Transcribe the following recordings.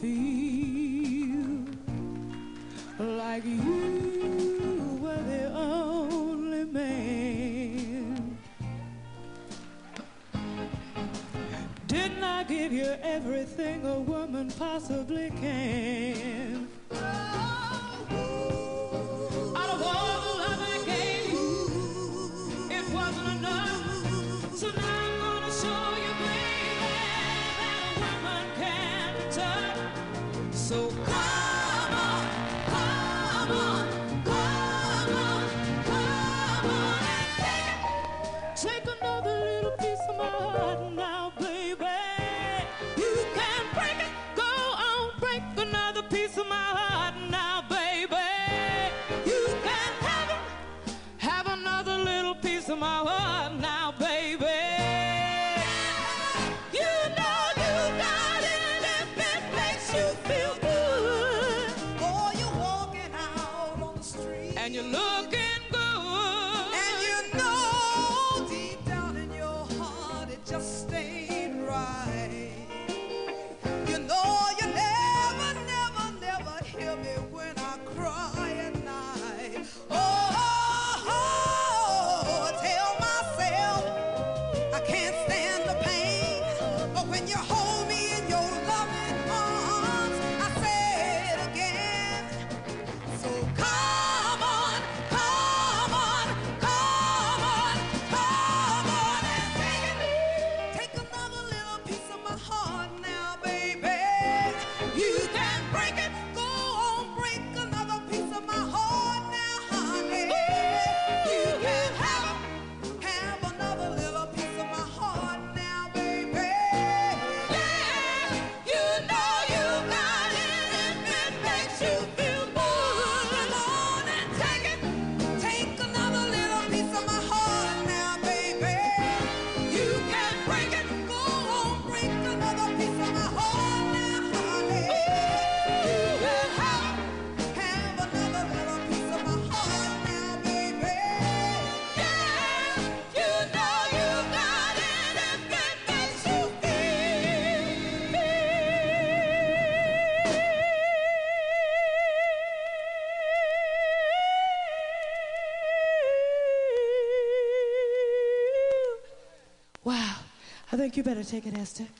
feel like you were the only man. Didn't I give you everything a woman possibly can? think you better take it, Esther.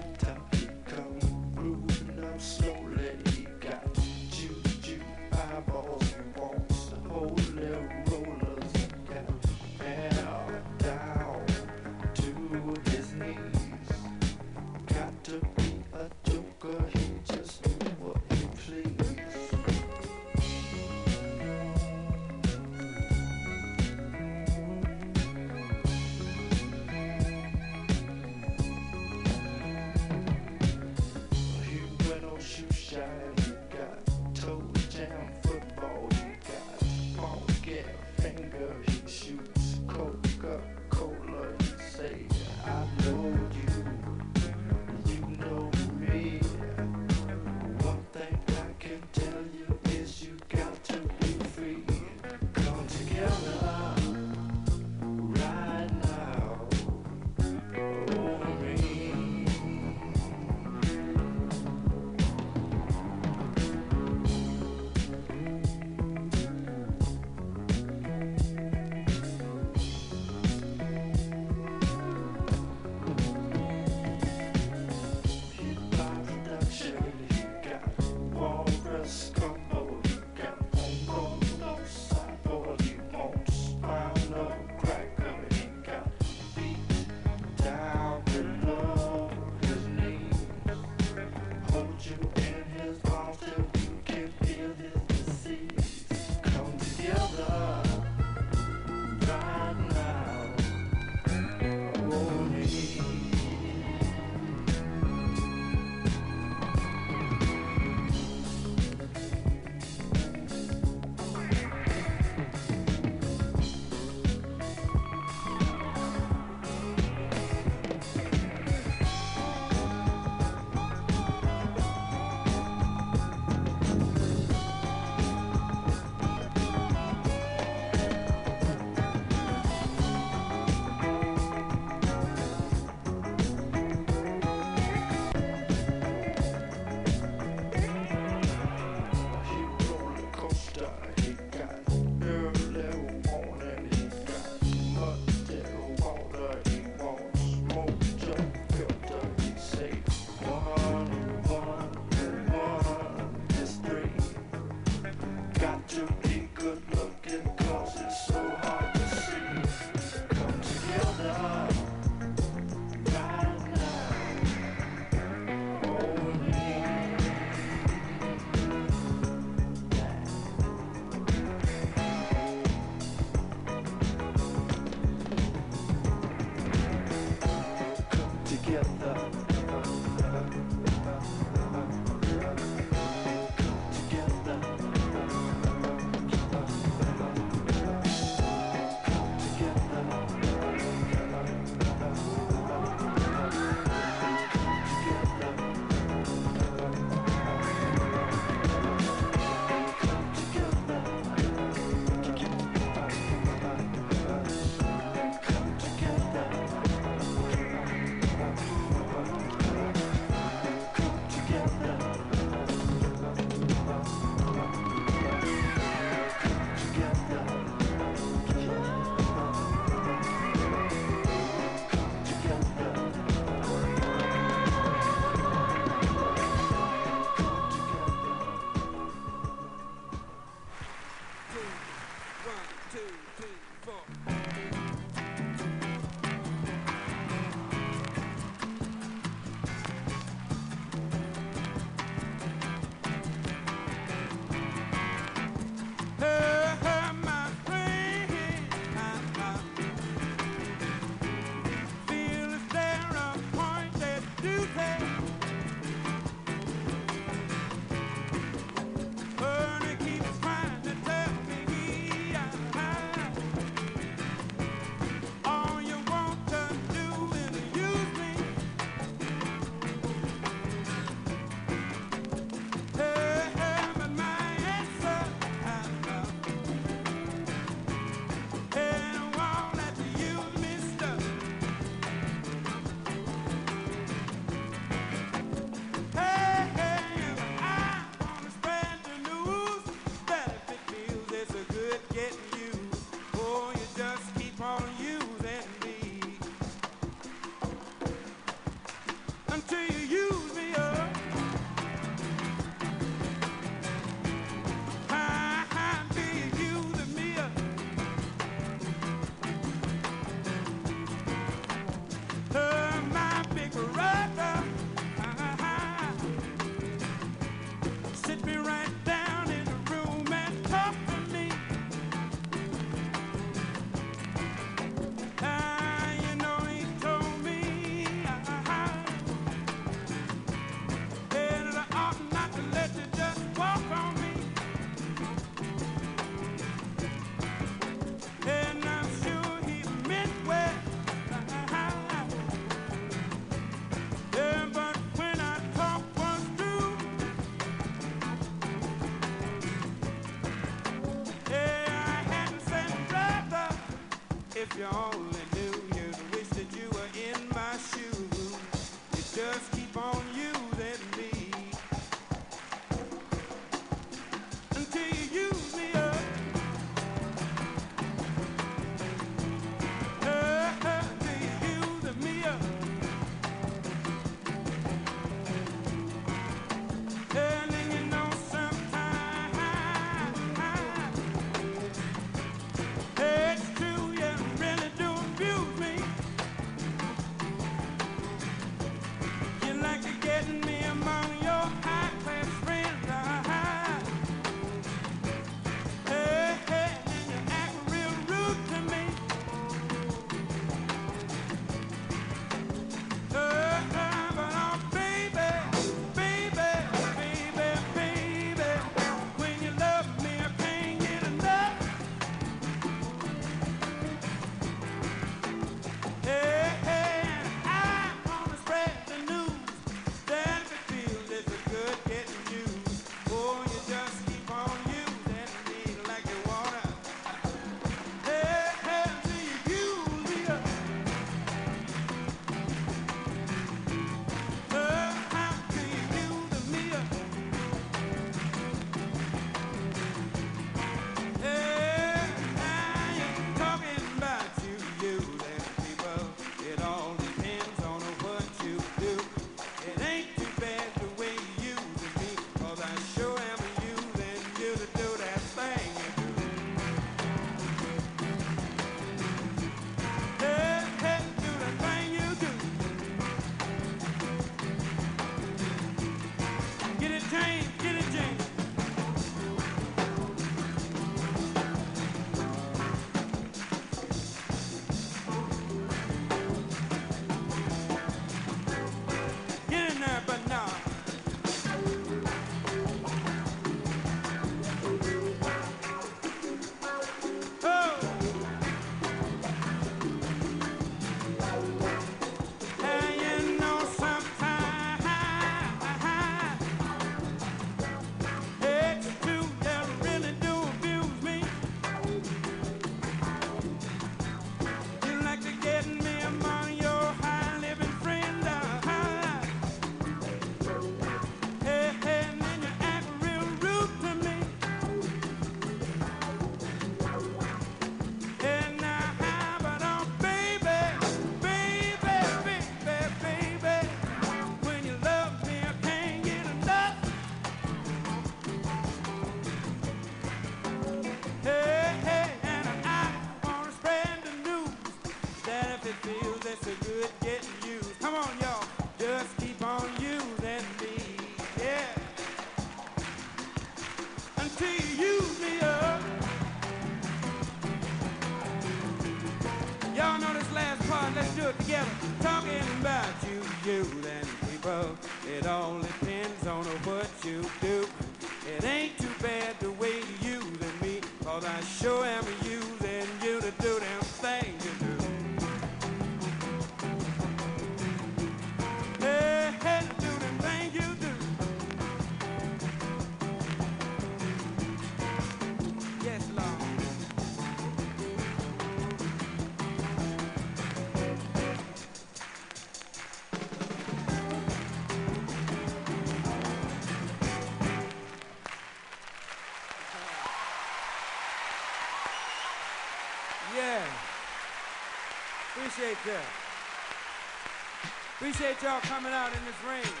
Appreciate y'all coming out in this rain.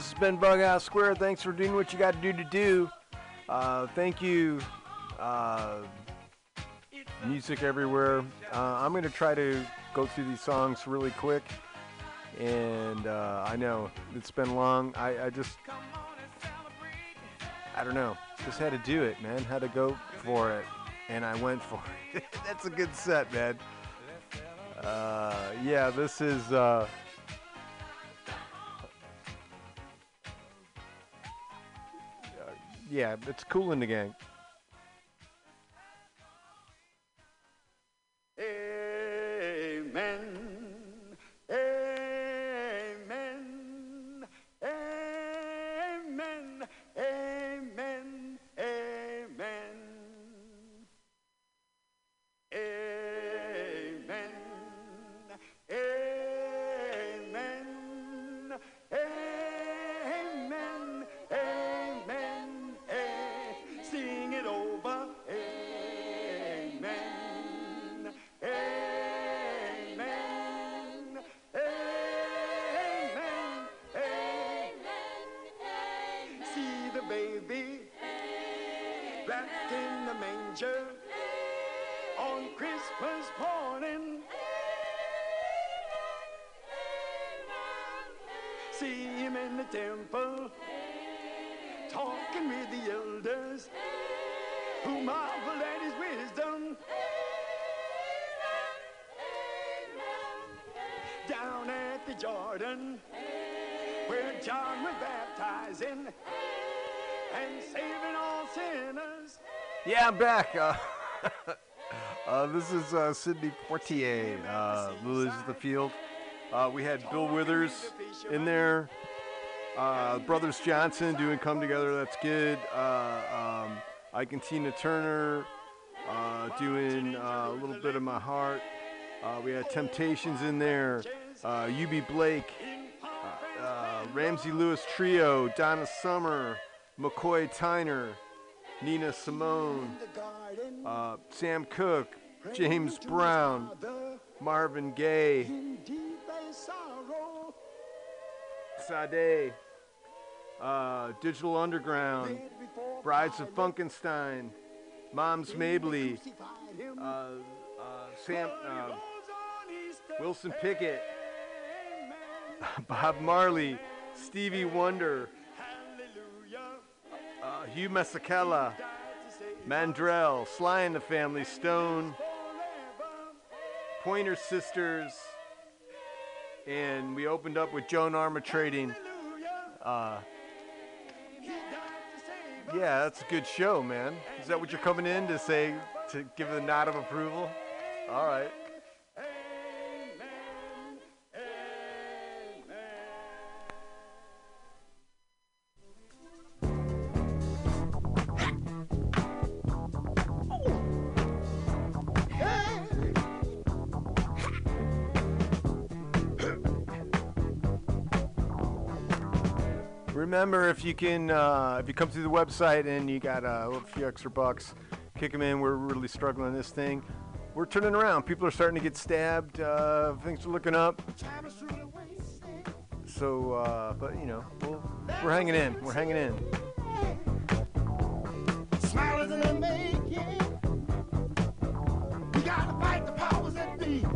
This has been Bughouse Square. Thanks for doing what you got to do to do. Uh, thank you, uh, Music Everywhere. Uh, I'm going to try to go through these songs really quick. And uh, I know it's been long. I, I just, I don't know. Just had to do it, man. Had to go for it. And I went for it. That's a good set, man. Uh, yeah, this is. Yeah, it's cool in the gang. Wrapped in the manger on Christmas morning. See him in the temple talking with the elders who marvel at his wisdom. Down at the Jordan where John was baptizing and saving all sinners. Yeah, I'm back. Uh, uh, this is uh, Sidney Poitier, uh, Lilies of the Field. Uh, we had Bill Withers in there. Uh, Brothers Johnson doing Come Together, that's good. Uh, um, Ike and Tina Turner doing a little bit of my heart. We had Temptations in there. Eubie Blake, Ramsey Lewis Trio, Donna Summer, McCoy Tyner, Nina Simone, uh, Sam Cooke, James Brown, Marvin Gaye, Sade, uh, Digital Underground, Brides of Funkenstein, Moms Mabley, uh, uh, Sam, uh, Wilson Pickett, Bob Marley, Stevie Wonder, Hugh Masekela, Mandrill, Sly and the Family Stone, Pointer Sisters, and we opened up with Joan Armatrading. Uh, yeah, that's a good show, man. Is that what you're coming in to say to give the nod of approval? All right. Remember, if you can, uh, if you come through the website and you got a few extra bucks, kick them in. We're really struggling this thing. We're turning around. People are starting to get stabbed. Uh, things are looking up. So, uh, but you know, we'll, we're hanging in. We're hanging in. In the making. We gotta fight the powers that be.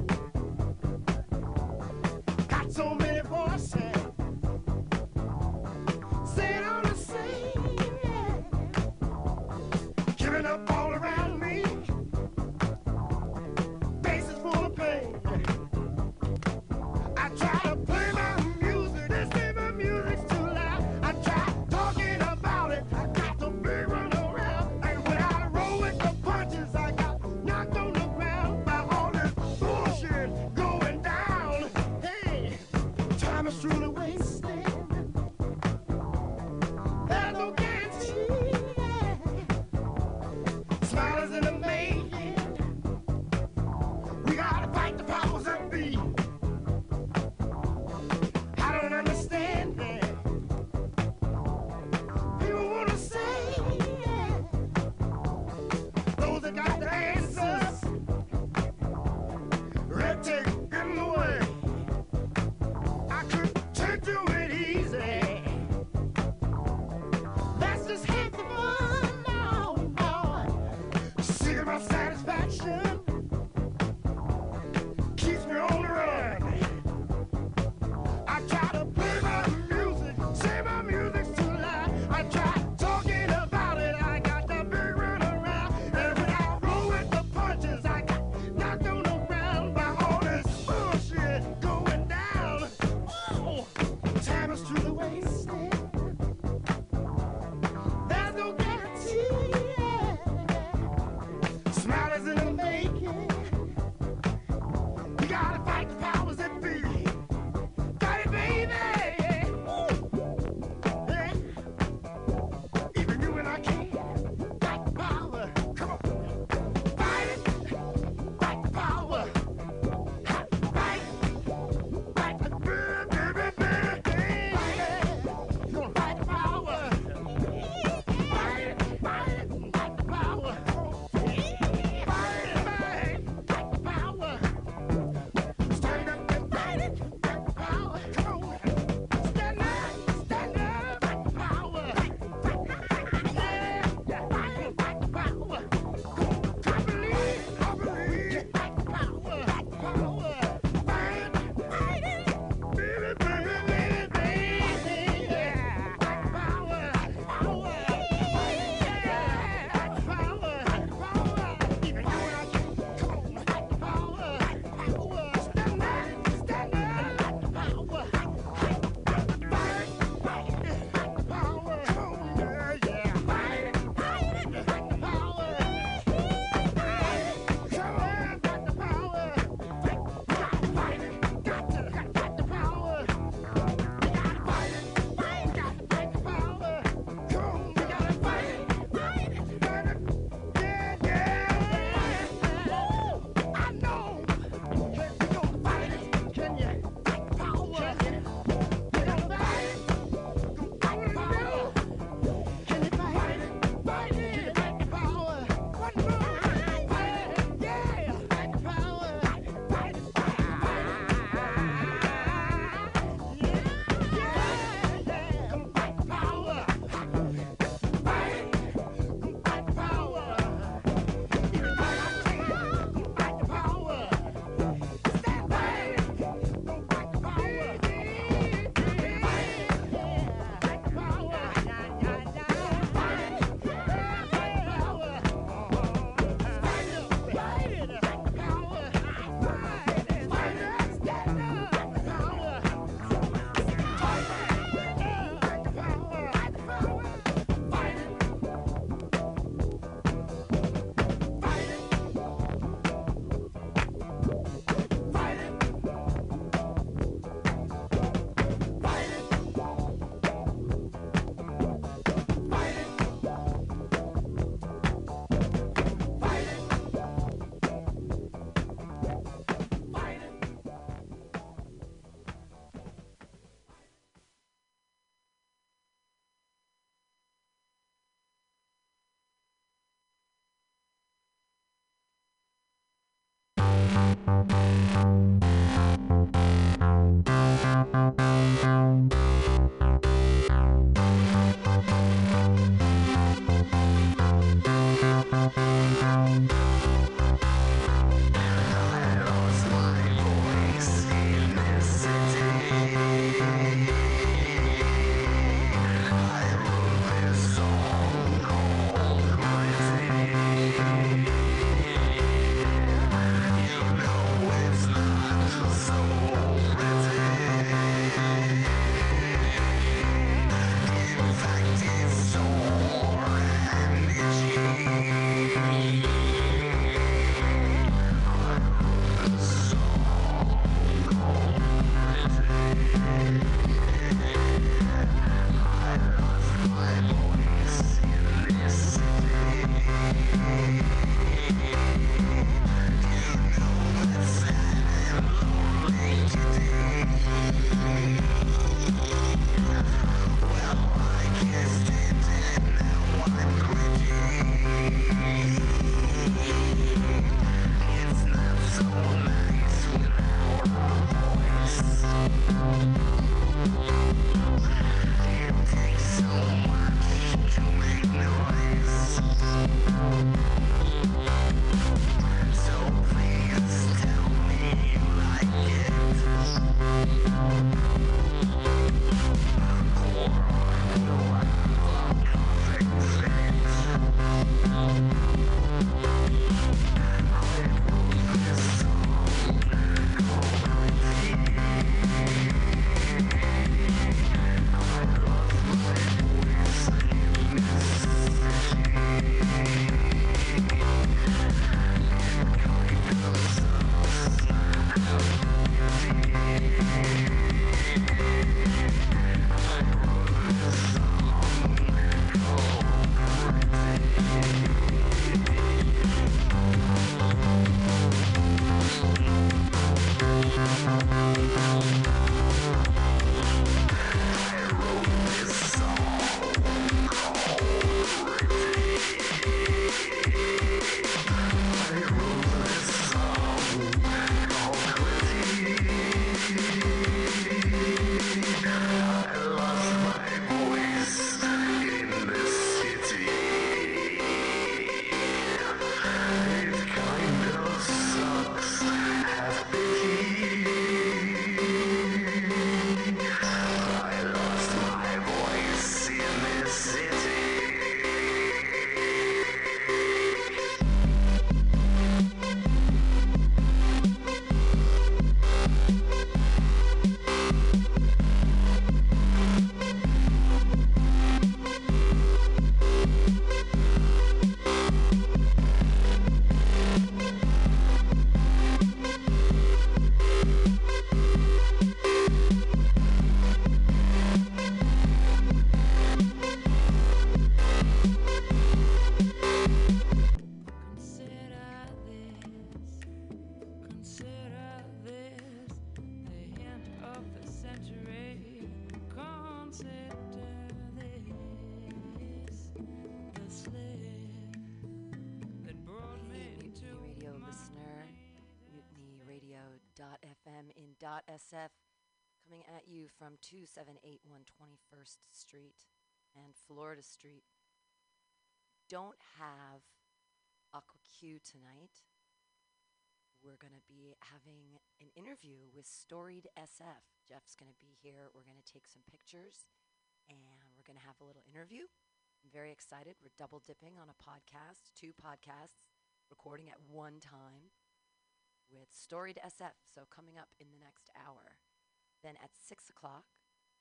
soon. story.sf coming at you from 2781 21st Street and Florida Street. Don't have Aqua Q tonight. We're going to be having an interview with Storied SF. Jeff's going to be here. We're going to take some pictures and we're going to have a little interview. I'm very excited. We're double dipping on a podcast, two podcasts, recording at one time with Storied SF. So, coming up in the next hour. Then at 6 o'clock,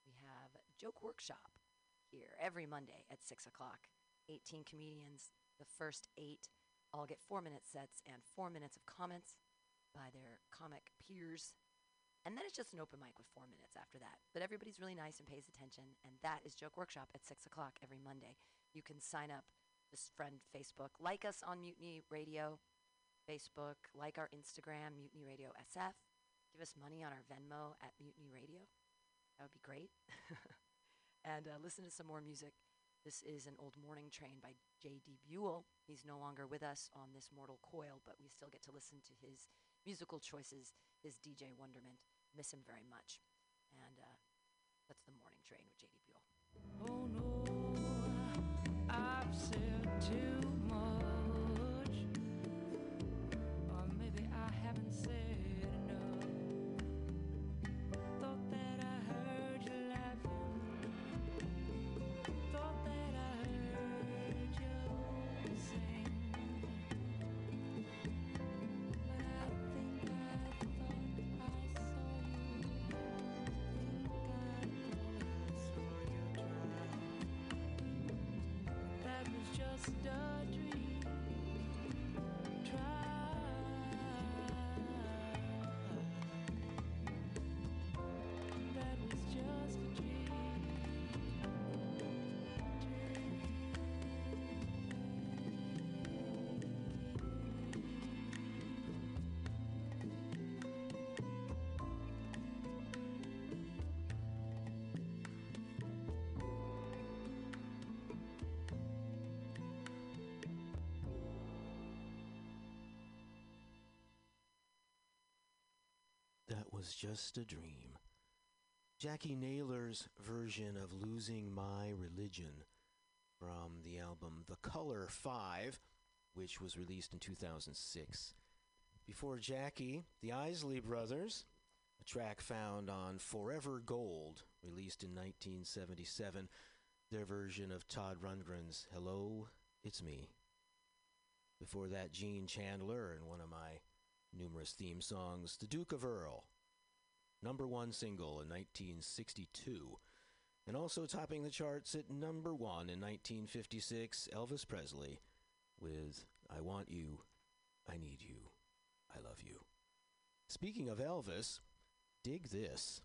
we have Joke Workshop here every Monday at 6 o'clock. 18 comedians, the first eight all get four minute sets and four minutes of comments by their comic peers. And then it's just an open mic with four minutes after that. But everybody's really nice and pays attention. And that is Joke Workshop at 6 o'clock every Monday. You can sign up, just friend Facebook, like us on Mutiny Radio, Facebook, like our Instagram, Mutiny Radio SF. Give us money on our Venmo at Mutiny Radio. That would be great. and uh, listen to some more music. This is an old morning train by J.D. Buell. He's no longer with us on this mortal coil, but we still get to listen to his musical choices, his DJ wonderment. Miss him very much. And uh, that's the morning train with J.D. Buell. Oh no, I've said too just a dream. Jackie Naylor's version of Losing My Religion from the album The Color 5, which was released in 2006. Before Jackie, the Isley Brothers, a track found on Forever Gold, released in 1977, their version of Todd Rundgren's Hello, It's Me. Before that, Gene Chandler and one of my numerous theme songs, The Duke of Earl, number one single in 1962, and also topping the charts at number one in 1956, Elvis Presley with I Want You, I Need You, I Love You. Speaking of Elvis, dig this.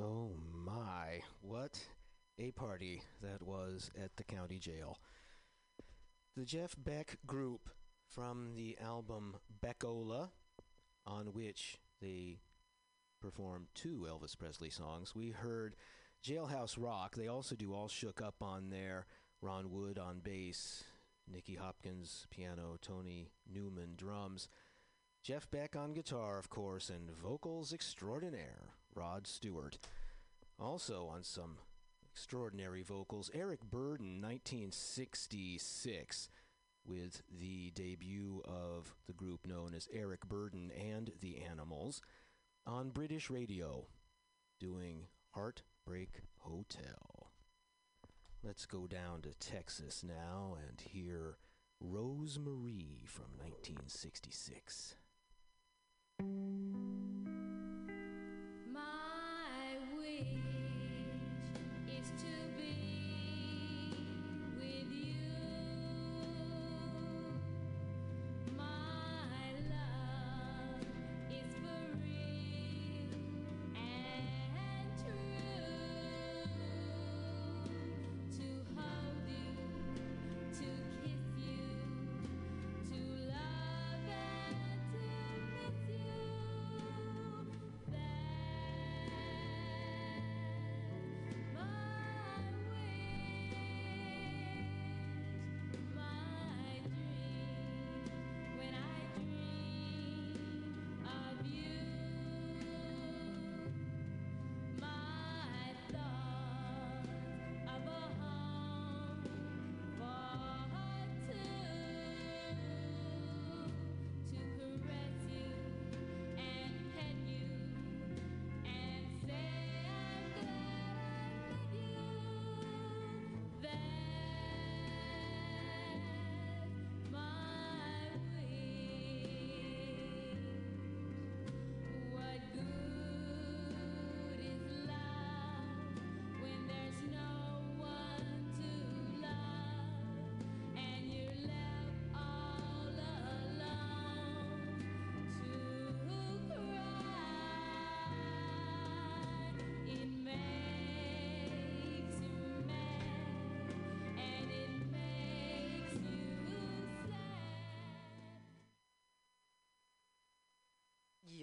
Oh my, what a party that was at the county jail. The Jeff Beck group from the album Beck-Ola, on which they performed two Elvis Presley songs. We heard Jailhouse Rock. They also do All Shook Up on there. Ron Wood on bass, Nicky Hopkins piano, Tony Newman drums. Jeff Beck on guitar, of course, and vocals extraordinaire, Rod Stewart. Also on some extraordinary vocals, Eric Burdon, 1966, with the debut of the group known as Eric Burdon and the Animals, on British radio, doing Heartbreak Hotel. Let's go down to Texas now and hear Rosemarie from 1966. My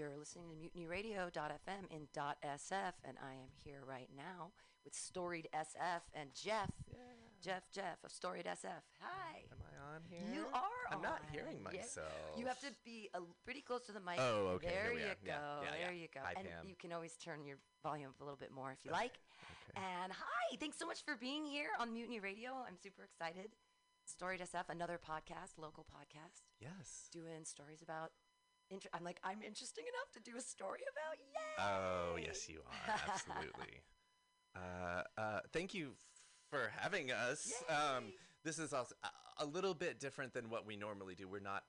You're listening to mutinyradio.fm in .sf, and I am here right now with Storied SF and Jeff. Jeff, Jeff of Storied SF. Hi. Am I on here? You are I'm not on. hearing Yeah. myself. You have to be pretty close to the mic. Oh, okay, There you go. Yeah, yeah, there yeah. you go. Hi, and Pam. you can always turn your volume up a little bit more if you like. Okay. And hi, thanks so much for being here on Mutiny Radio. I'm super excited. Storied SF, another podcast, local podcast, Yes. doing stories about. Inter- I'm like, I'm interesting enough to do a story about. Yeah. Oh, yes, you are. Absolutely. uh, uh, thank you for having us. Um, this is also a, a little bit different than what we normally do. We're not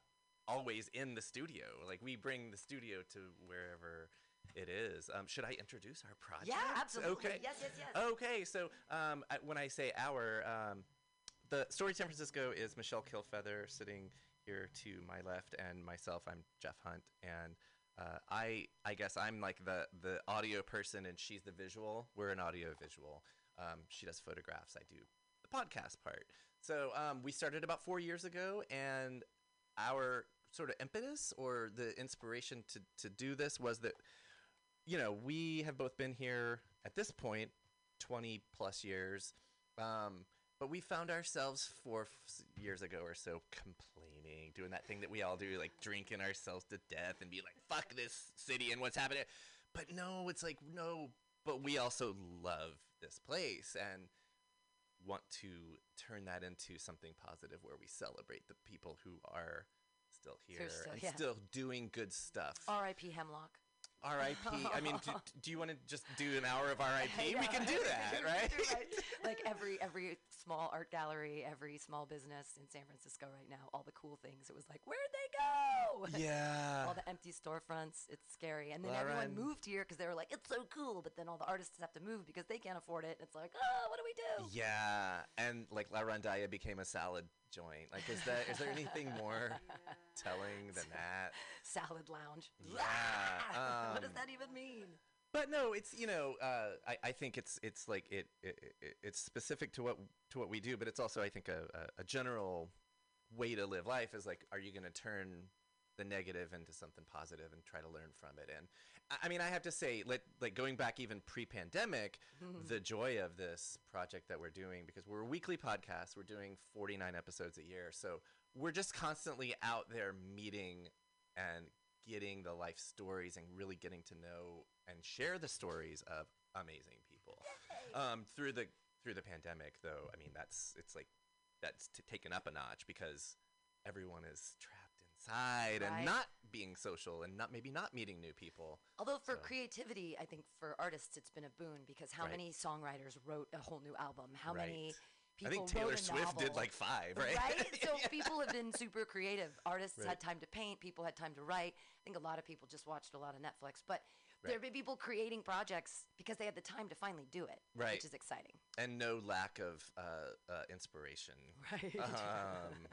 always in the studio. Like, we bring the studio to wherever it is. Um, should I introduce our project? Yeah, absolutely. Okay. Yes, yes, yes. Okay, so um, I, when I say our, um, the Story San Francisco is Michelle Kilfeather sitting here to my left, and myself, I'm Jeff Hunt, and uh, I, I guess I'm like the the audio person, and she's the visual. We're an audio visual. Um, she does photographs. I do the podcast part. So um, we started about four years ago, and our sort of impetus or the inspiration to to do this was that you know, we have both been here at this point 20 plus years. Um, but we found ourselves four years ago or so complaining, doing that thing that we all do, like drinking ourselves to death and be like, fuck this city and what's happening. But no, it's like, no, but we also love this place and want to turn that into something positive where we celebrate the people who are still here still- and yeah. still doing good stuff. R.I.P. Hemlock. R.I.P. I mean, do, do you want to just do an hour of R.I.P.? We can do that, right? do right. like every every small art gallery, every small business in San Francisco right now, all the cool things. It was like, where'd they go? Yeah. all the empty storefronts. It's scary. And then everyone moved here because they were like, it's so cool. But then all the artists have to move because they can't afford it. It's like, oh, what do we do? Yeah, and like La Rondalla became a salad joint. Like, is that is there anything more telling than that? Salad lounge. Yeah, what does um, that even mean? But no, it's you know, uh, I, I think it's it's like it, it, it it's specific to what to what we do, but it's also I think a, a, a general way to live life is like, are you going to turn the negative into something positive and try to learn from it? And I- mean, I have to say, like, like going back even pre-pandemic, the joy of this project that we're doing because we're a weekly podcast, we're doing 49 episodes a year, so we're just constantly out there meeting and getting the life stories and really getting to know and share the stories of amazing people. Um, through the through the pandemic, though, I mean that's it's like that's t- taken up a notch because everyone is trapped inside Right. and not being social and not maybe not meeting new people. Although for So- creativity, I think for artists it's been a boon because how Right. many songwriters wrote a whole new album? How many people I think Taylor Swift did like five, right? Right? So people have been super creative. Artists Right. had time to paint, people had time to write. I think a lot of people just watched a lot of Netflix, but there have been people creating projects because they had the time to finally do it, Right. which is exciting. and no lack of uh, uh, inspiration. Right. Um,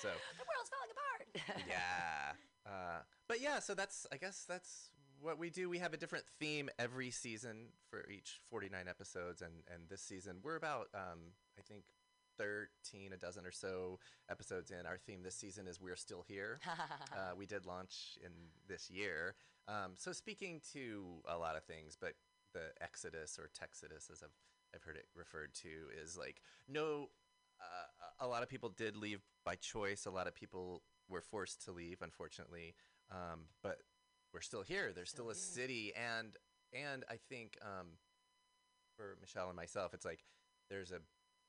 so the world's falling apart. yeah. Uh, but yeah, so that's I guess that's what we do. We have a different theme every season for each 49 episodes, and and this season we're about um, I think 13, a dozen or so episodes in. Our theme this season is "We're Still Here." uh, we did launch in this year. Um, so speaking to a lot of things, but the exodus or texodus, as I've I've heard it referred to, is like no. A lot of people did leave by choice. A lot of people were forced to leave, unfortunately. Um, but we're still here. There's still, a city, and and I think um, for Michelle and myself, it's like there's a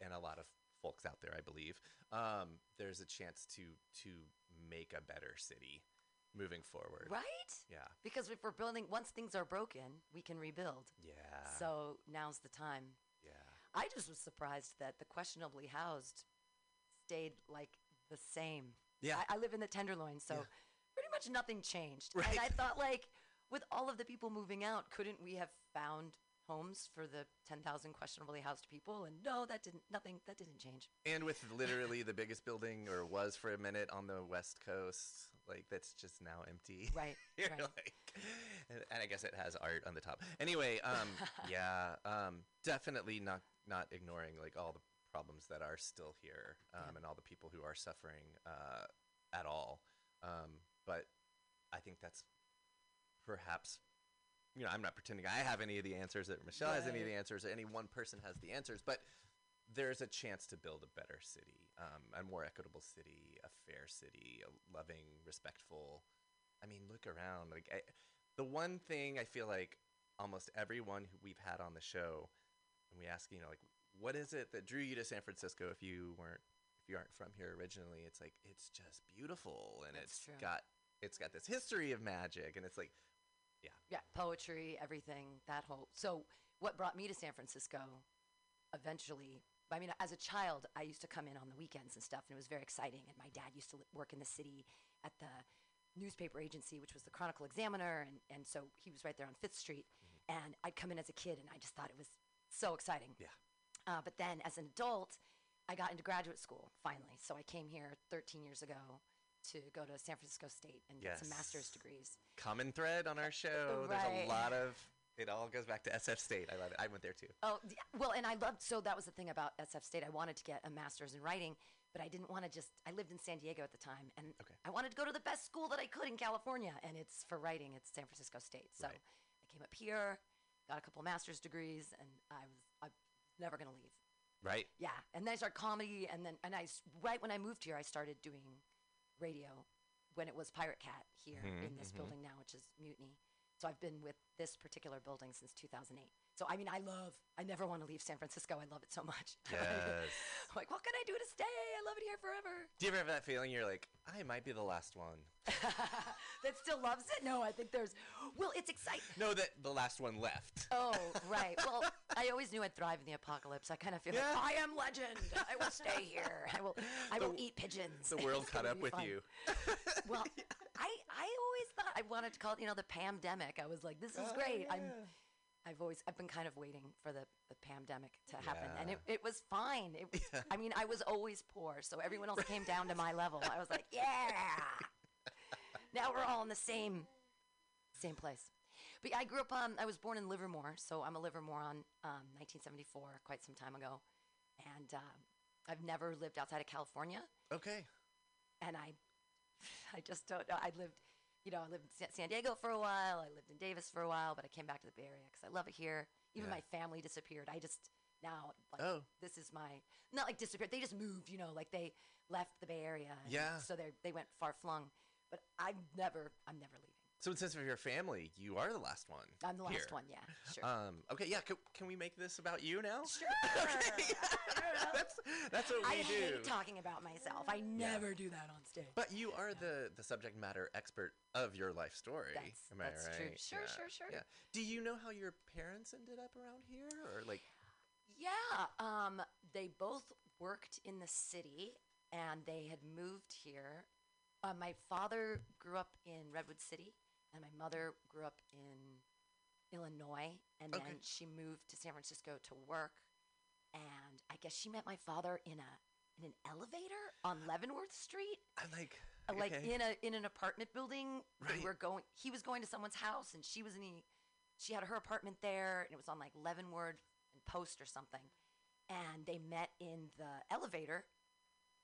and a lot of folks out there, I believe. Um, there's a chance to to make a better city moving forward. right? Yeah. Because if we're building, once things are broken, we can rebuild. Yeah. So now's the time. yeah. I just was surprised that the questionably housed stayed like the same. Yeah. I, I live in the Tenderloin, so Yeah. pretty much nothing changed. Right. And I thought, like, with all of the people moving out, couldn't we have found homes for the 10,000 questionably housed people? And no, that didn't, nothing, that didn't change. And with literally the biggest building, or was for a minute on the West Coast, like that's just now empty. Right, right. like, and, and I guess it has art on the top. Anyway, um, yeah, um, definitely not not ignoring like all the problems that are still here, um, Yeah. and all the people who are suffering uh, at all. Um, but I think that's perhaps you know, I'm not pretending I have any of the answers that Michelle has any of the answers, or any one person has the answers, but there's a chance to build a better city, um, a more equitable city, a fair city, a loving, respectful. I mean, look around. Like I, the one thing I feel like almost everyone who we've had on the show, and we ask, you know, like, what is it that drew you to San Francisco if you weren't, if you aren't from here originally? It's like it's just beautiful, and That's it's true. got, it's got this history of magic, and it's like, Yeah, Yeah, poetry, everything, that whole. So, what brought me to San Francisco eventually? I mean, as a child, I used to come in on the weekends and stuff, and it was very exciting. And my dad used to li- work in the city at the newspaper agency, which was the Chronicle Examiner, and, and so he was right there on Fifth Street. Mm-hmm. And I'd come in as a kid, and I just thought it was so exciting. Yeah. Uh, but then, as an adult, I got into graduate school finally. So I came here 13 years ago to go to San Francisco State and get some master's degrees. common thread on our show. There's a lot of it all goes back to SF State. I love it. I went there too. Oh, d- well, and I loved, so that was the thing about SF State. I wanted to get a master's in writing, but I didn't want to just, I lived in San Diego at the time, and Okay. I wanted to go to the best school that I could in California, and it's for writing, it's San Francisco State. So Right. I came up here, got a couple master's degrees, and I was never to leave. Right. Yeah, and then I started comedy, and then, and I, s- right when I moved here, I started doing radio when it was Pirate Cat here Mhm, in this mhm. building now, which is Mutiny. So I've been with this particular building since 2008. So I mean, I love. I never want to leave San Francisco. I love it so much. Yes. I'm like, what can I do to stay? I love it here forever. Do you ever have that feeling you're like, I might be the last one? that still loves it? No, I think there's. Well, it's exciting. No, that the last one left. Oh, right. Well, I always knew I'd thrive in the apocalypse. I kind of feel Yeah. like I am legend. I will stay here. I will. I The will eat pigeons. The world caught up with fun. you. Well, I I always thought I wanted to call it, you know, the pandemic. I was like, this is Oh, great. I'm yeah. I've always I've been kind of waiting for the, the pandemic to happen, and it, it was fine. It was, Yeah. I mean, I was always poor, so everyone else came down to my level. I was like, yeah. now we're all in the same same place. But yeah, I grew up. Um, I was born in Livermore, so I'm a Livermorean. Um, 1974, quite some time ago, and um, I've never lived outside of California Okay. and I, I just don't know. I lived, you know, I lived in San Diego for a while. I lived in Davis for a while, but I came back to the Bay Area because I love it here. Even Yeah. my family disappeared. I just now like Oh. this is my not like disappeared. They just moved. You know, like they left the Bay Area. and Yeah. So they they went far flung. But I'm never I'm never leaving. So in sense of your family, you are the last one. I'm the last here. one. Yeah. Sure. Um. Okay. Yeah. Can, can we make this about you now? sure. that's that's what we I do. hate talking about myself. I never do that on stage. But you are the the subject matter expert of your life story. That's- Am I that's right? true. Sure, Yeah, sure, sure. Yeah. Do you know how your parents ended up around here, or like? Yeah, um, they both worked in the city and they had moved here. Uh, my father grew up in Redwood City and my mother grew up in Illinois, and okay. then she moved to San Francisco to work. And I guess she met my father in a in an elevator on Leavenworth Street. I'm uh, like, okay. like in a in an apartment building. Right. They were going. He was going to someone's house, and she was in. The, she had her apartment there, and it was on like Leavenworth and Post or something. And they met in the elevator,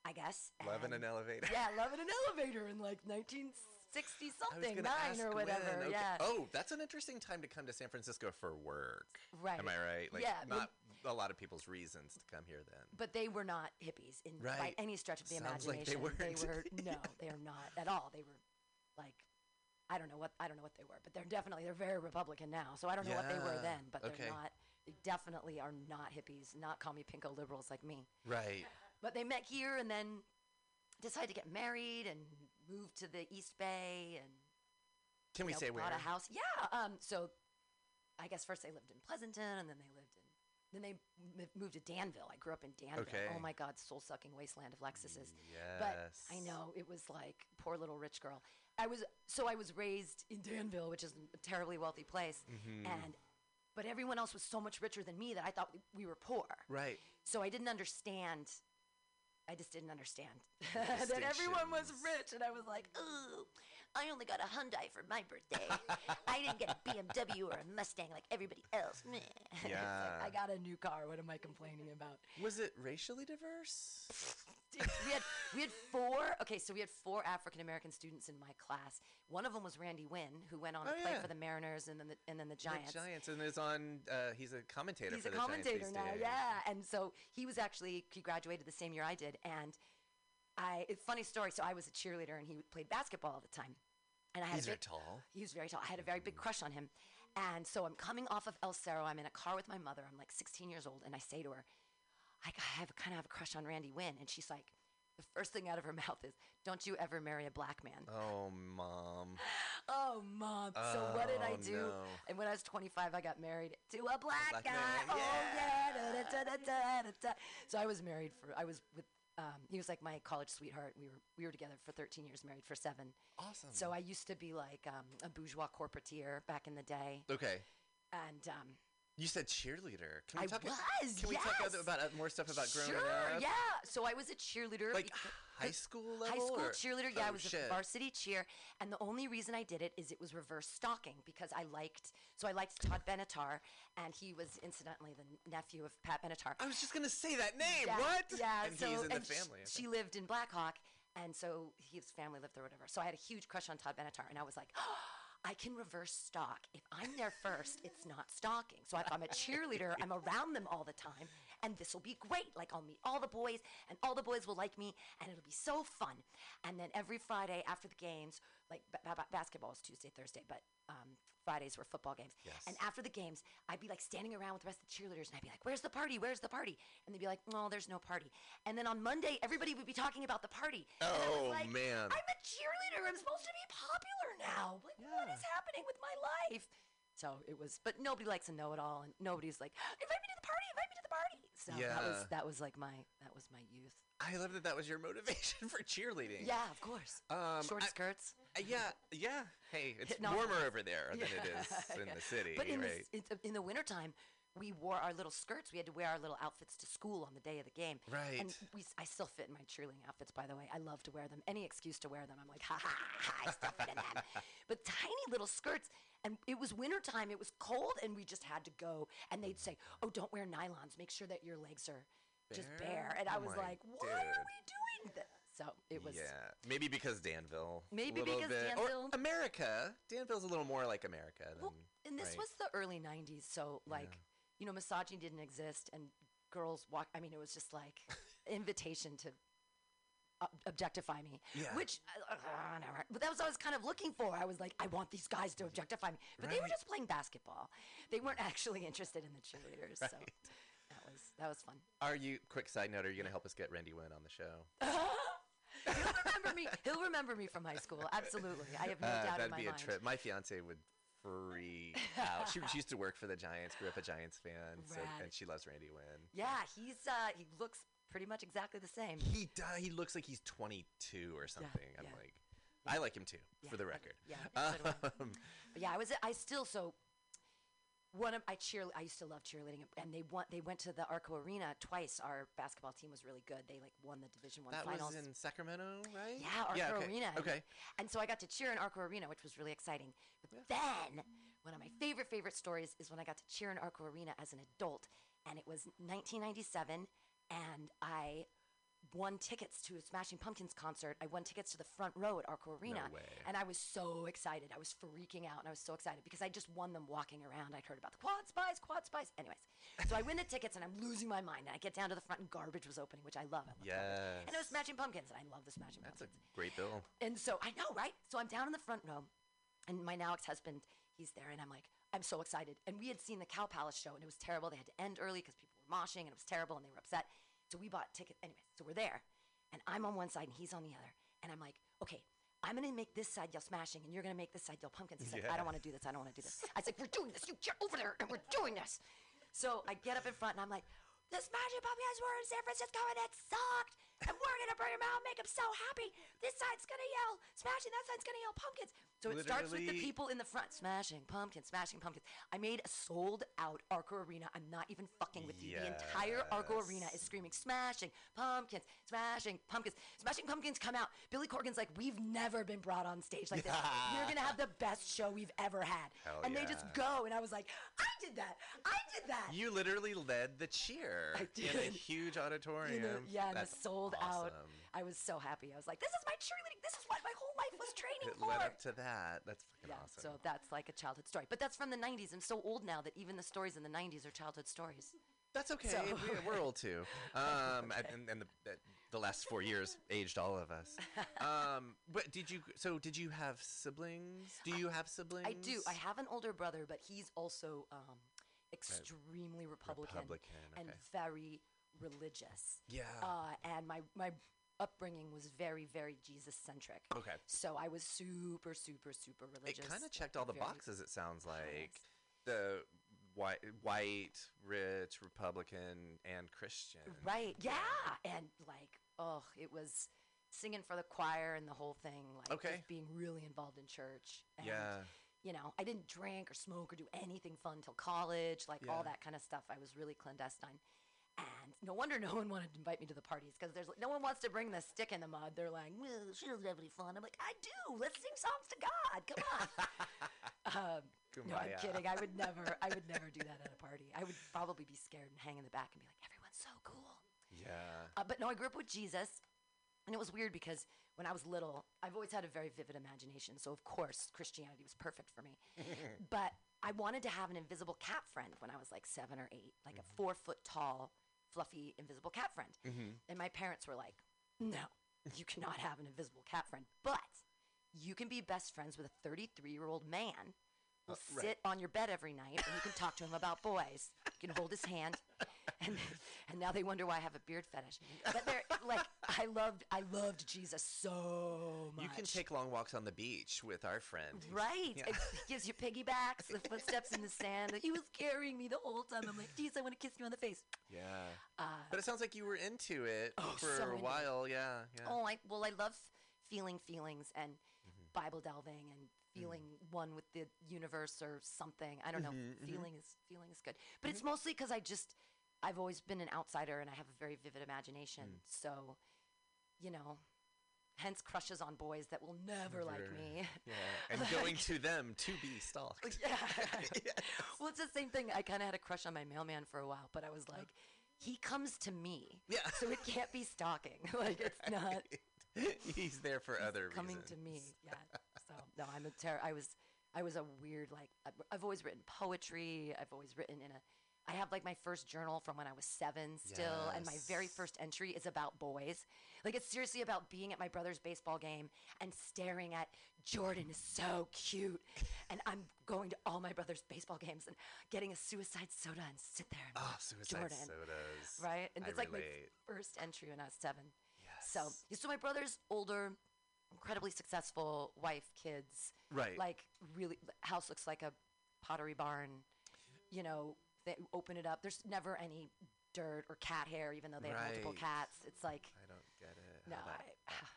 I guess. Love in an elevator. Yeah, love in an elevator in like 19 60 something, nine or whatever. Okay. Yeah. Oh, that's an interesting time to come to San Francisco for work. Right. Am I right? Like, yeah. Not a lot of people's reasons to come here then. But they were not hippies in, right. by any stretch of the Sounds imagination. Like they, they were no, they are not at all. They were like I don't know what I don't know what they were, but they're definitely they're very Republican now. So I don't yeah. know what they were then, but okay. they're not. They definitely are not hippies, not call me pinko liberals like me. Right. But they met here and then decided to get married and moved to the East Bay and Can we know, say where? bought a house. Yeah. Um. So, I guess first they lived in Pleasanton, and then they lived in, then they m- moved to Danville. I grew up in Danville. Okay. Oh my God, soul sucking wasteland of Lexuses. Yes. But I know it was like poor little rich girl. I was so I was raised in Danville, which is a terribly wealthy place, Mhm. and but everyone else was so much richer than me that I thought we were poor. Right. So I didn't understand. I just didn't understand. That everyone was rich, and I was like, "Ooh, I only got a Hyundai for my birthday. I didn't get a BMW or a Mustang like everybody else. Meh." It's like, Yeah. I got a new car. What am I complaining about? Was it racially diverse? We had we had four. Okay, so we had four African American students in my class. One of them was Randy Winn, who went on Oh, to play yeah. for the Mariners and then the, and then the Giants. The Giants, and is on. Uh, he's a commentator. He's for a the Giants commentator these now, days. yeah. And so he was actually he graduated the same year I did, and I it- funny story. So I was a cheerleader, and he played basketball all the time. And I had He's a very big, tall. he was very tall. I had a very big mm-hmm. crush on him. And so I'm coming off of El Cerro. I'm in a car with my mother. I'm like 16 years old. And I say to her, I, I have kind of have a crush on Randy Winn. And she's like, the first thing out of her mouth is, Don't you ever marry a black man. Oh, mom. Oh, mom. so what did I Oh, do? no. And when I was 25, I got married to a black, black guy. man, Oh yeah. Da, da, da. So I was married for. I was with. Um, he was like my college sweetheart. We were we were together for 13 years, married for seven. Awesome. So I used to be like um, a bourgeois corporateer back in the day, okay. and um, You said cheerleader. Can we I talk? was, Can we talk about more stuff about growing sure, up? yeah. So I was a cheerleader, Like high school level. high school or- cheerleader. Yeah, I Oh, was shit. a varsity cheer, and the only reason I did it is it was reverse stalking because I liked. So I liked Todd Benatar, and he was incidentally the nephew of Pat Benatar. I was just gonna say that name. Yeah, What? Yeah, And so he's in the and sh- family. I She lived in Blackhawk, and so his family lived there, whatever. So I had a huge crush on Todd Benatar, and I was like, oh, I can reverse stalk. If I'm there first, it's not stalking. So if I'm a cheerleader, I'm around them all the time, and this will be great. Like I'll meet all the boys, and all the boys will like me, and it'll be so fun. And then every Friday after the games, like ba- ba- basketball is Tuesday, Thursday, but um, Fridays were football games. Yes. And after the games, I'd be like standing around with the rest of the cheerleaders, and I'd be like, "Where's the party? Where's the party?" And they'd be like, "No, there's no party." And then on Monday, everybody would be talking about the party. was Oh, like, man. I'm a cheerleader. I'm supposed to be popular now. Like, what is happening with my life? So it was, but nobody likes a know-it-all, and nobody's like, "Invite me to the party. Invite me to the party." So that was Yeah. that was like my that was my youth. I love that that was your motivation for cheerleading. Yeah, of course. Um, Short I- skirts. Uh, yeah, yeah. Hey, it's No. warmer over there than it is in Yeah. the city, But in, right? the, s- in, the wintertime, we wore our little skirts. We had to wear our little outfits to school on the day of the game. Right. And we, I still fit in my cheerleading outfits, by the way. I love to wear them. Any excuse to wear them, I'm like, ha ha ha, I still fit in them. but tiny little skirts. And it was wintertime. It was cold, and we just had to go. And they'd say, oh, don't wear nylons. Make sure that your legs are just bare. Bare? And I Oh was like, why are we doing this? So it was. yeah, maybe because Danville. Maybe because bit. Danville- Or America. Danville's a little more like America than. Well, and this right? was the early 90s, so like, you know, misogyny didn't exist and girls walk I mean, it was just like invitation to objectify me, Yeah. which uh, uh, never- but that was what I was kind of looking for. I was like, I want these guys to objectify me, but they were just playing basketball. They weren't actually interested in the cheerleaders, so Right. was that was fun. Are you? Quick side note: Are you going to help us get Randy Winn on the show? He'll remember me. He'll remember me from high school. Absolutely, I have no Uh, doubt in that'd my be a mind. trip. My fiance would freak out. She, she used to work for the Giants. Grew up a Giants fan, so, Rad. and she loves Randy Winn. Yeah, he's uh, he looks pretty much exactly the same. He di- he looks like he's 22 or something. I'm yeah. like, I like him too, Yeah, for the I record. Yeah, do I. Um, But yeah, I was I still so one of I cheer I used to love cheerleading and they won they went to the Arco Arena twice. Our basketball team was really good. They like won the Division One that finals. was in Sacramento, right? yeah, Arco okay. Arena. Okay. And so I got to cheer in Arco Arena, which was really exciting. But then one of my favorite favorite stories is when I got to cheer in Arco Arena as an adult, and it was 1997, and I won tickets to a Smashing Pumpkins concert. I won tickets to the front row at Arco Arena, way. and I was so excited. I was freaking out, and I was so excited because I just won them walking around. I'd heard about the quad spies, quad spies. Anyways, so I win the tickets, and I'm losing my mind. And I get down to the front, and garbage was opening, which I love. I love garbage. And it was Smashing Pumpkins, and I love the Smashing pumpkins. That's a great bill. And so I know, right? So I'm down in the front row, and my now ex-husband, he's there, and I'm like, I'm so excited. And we had seen the Cow Palace show, and it was terrible. They had to end early because people were moshing, and it was terrible, and they were upset. So we bought tickets. Anyway, so we're there, and I'm on one side, and he's on the other. And I'm like, okay, I'm gonna make this side yell smashing, and you're gonna make this side yell pumpkins. He's like, I don't want to do this. I don't want to do this. I was like, we're doing this. You get over there, and we're doing this. So I get up in front, and I'm like, the Smashing Pumpkins were in San Francisco, and it sucked. And we're gonna bring them out, and make them so happy. This side's gonna yell smashing, that side's gonna yell pumpkins. So it starts with the people in the front, smashing pumpkins, smashing pumpkins. I made a sold out Arco Arena. I'm not even fucking with you. The entire Arco Arena is screaming, smashing pumpkins, smashing pumpkins, smashing pumpkins. Come out. Billy Corgan's like, we've never been brought on stage like this. We're gonna have the best show we've ever had. Hell and they just go, and I was like, I did that. I did that. You literally led the cheer I in a did. huge You know, auditorium. yeah, and the That's sold out. I was so happy. I was like, this is my cheerleading. This is what my whole life was training It for. led up to that. That's fucking yeah, awesome. so that's like a childhood story. But that's from the 90s. I'm so old now that even the stories in the 90s are childhood stories. That's okay. So- we, we're old too. Um, and, and, and the, the, last four years aged all of us. Um, but did you? So did you have siblings? Do you have siblings? I do. I have an older brother, but he's also um, extremely Republican, Republican, and very religious. Yeah. Uh, and my, my upbringing was very, very Jesus centric. Okay. So I was super, super, super religious. It kind of checked all the boxes. It sounds like the white, white, rich, Republican, and Christian. Right. Yeah. And like, oh, it was singing for the choir and the whole thing. Like, Okay. just being really involved in church. And, Yeah. You know, I didn't drink or smoke or do anything fun until college, like all that kind of stuff. I was really clandestine. No wonder no one wanted to invite me to the parties because there's like, no one wants to bring the stick in the mud. They're like, well, she doesn't have any fun. I'm like, I do. Let's sing songs to God. Come on. um, no, I'm kidding. I would never, I would never do that at a party. I would probably be scared and hang in the back and be like, everyone's so cool. Yeah. Uh, but no, I grew up with Jesus. And it was weird because when I was little, I've always had a very vivid imagination. So, of course, Christianity was perfect for me. but I wanted to have an invisible cat friend when I was like seven or eight, like a four foot tall, fluffy, invisible cat friend. Mm-hmm. And my parents were like, no, you cannot have an invisible cat friend. But you can be best friends with a 33 year old man who'll uh, right. sit on your bed every night and you can talk to him about boys. You can hold his hand. And, and now they wonder why I have a beard fetish. But they're like, I loved, I loved Jesus so much. You can take long walks on the beach with our friend. Right. Yeah. It gives you piggybacks, the footsteps in the sand. He was carrying me the whole time. I'm like, geez, I want to kiss you on the face. Yeah. Uh, But it sounds like you were into it Oh, for so a while. Yeah. Yeah. Oh, I well, I love feeling feelings and Mm-hmm. Bible delving and feeling one with the universe or something. I don't know. Mhm, mhm. Feeling is feeling is good, but it's mostly because I just I've always been an outsider and I have a very vivid imagination. Mm. So, you know, hence crushes on boys that will never like me. Yeah. And going to them to be stalked. yeah. Well, it's the same thing. I kind of had a crush on my mailman for a while, but I was like, he comes to me, Yeah. so it can't be stalking. like it's not. He's there for He's other coming reasons. Coming to me. Yeah. So no, I'm a terror. I was I was a weird like I've, I've always written poetry. I've always written in a. I have like my first journal from when I was seven still, and my very first entry is about boys. Like it's seriously about being at my brother's baseball game and staring at Jordan is so cute, and I'm going to all my brother's baseball games and getting a suicide soda and sit there and Oh, suicide Jordan. sodas. Right, and I it's like my first entry when I was seven. Yes. So, so my brother's older, incredibly successful, wife, kids. Right. Like really, house looks like a pottery barn. You know, they open it up. There's never any dirt or cat hair, even though they have multiple Right. cats. It's like I don't get it. no, how that- I, ah.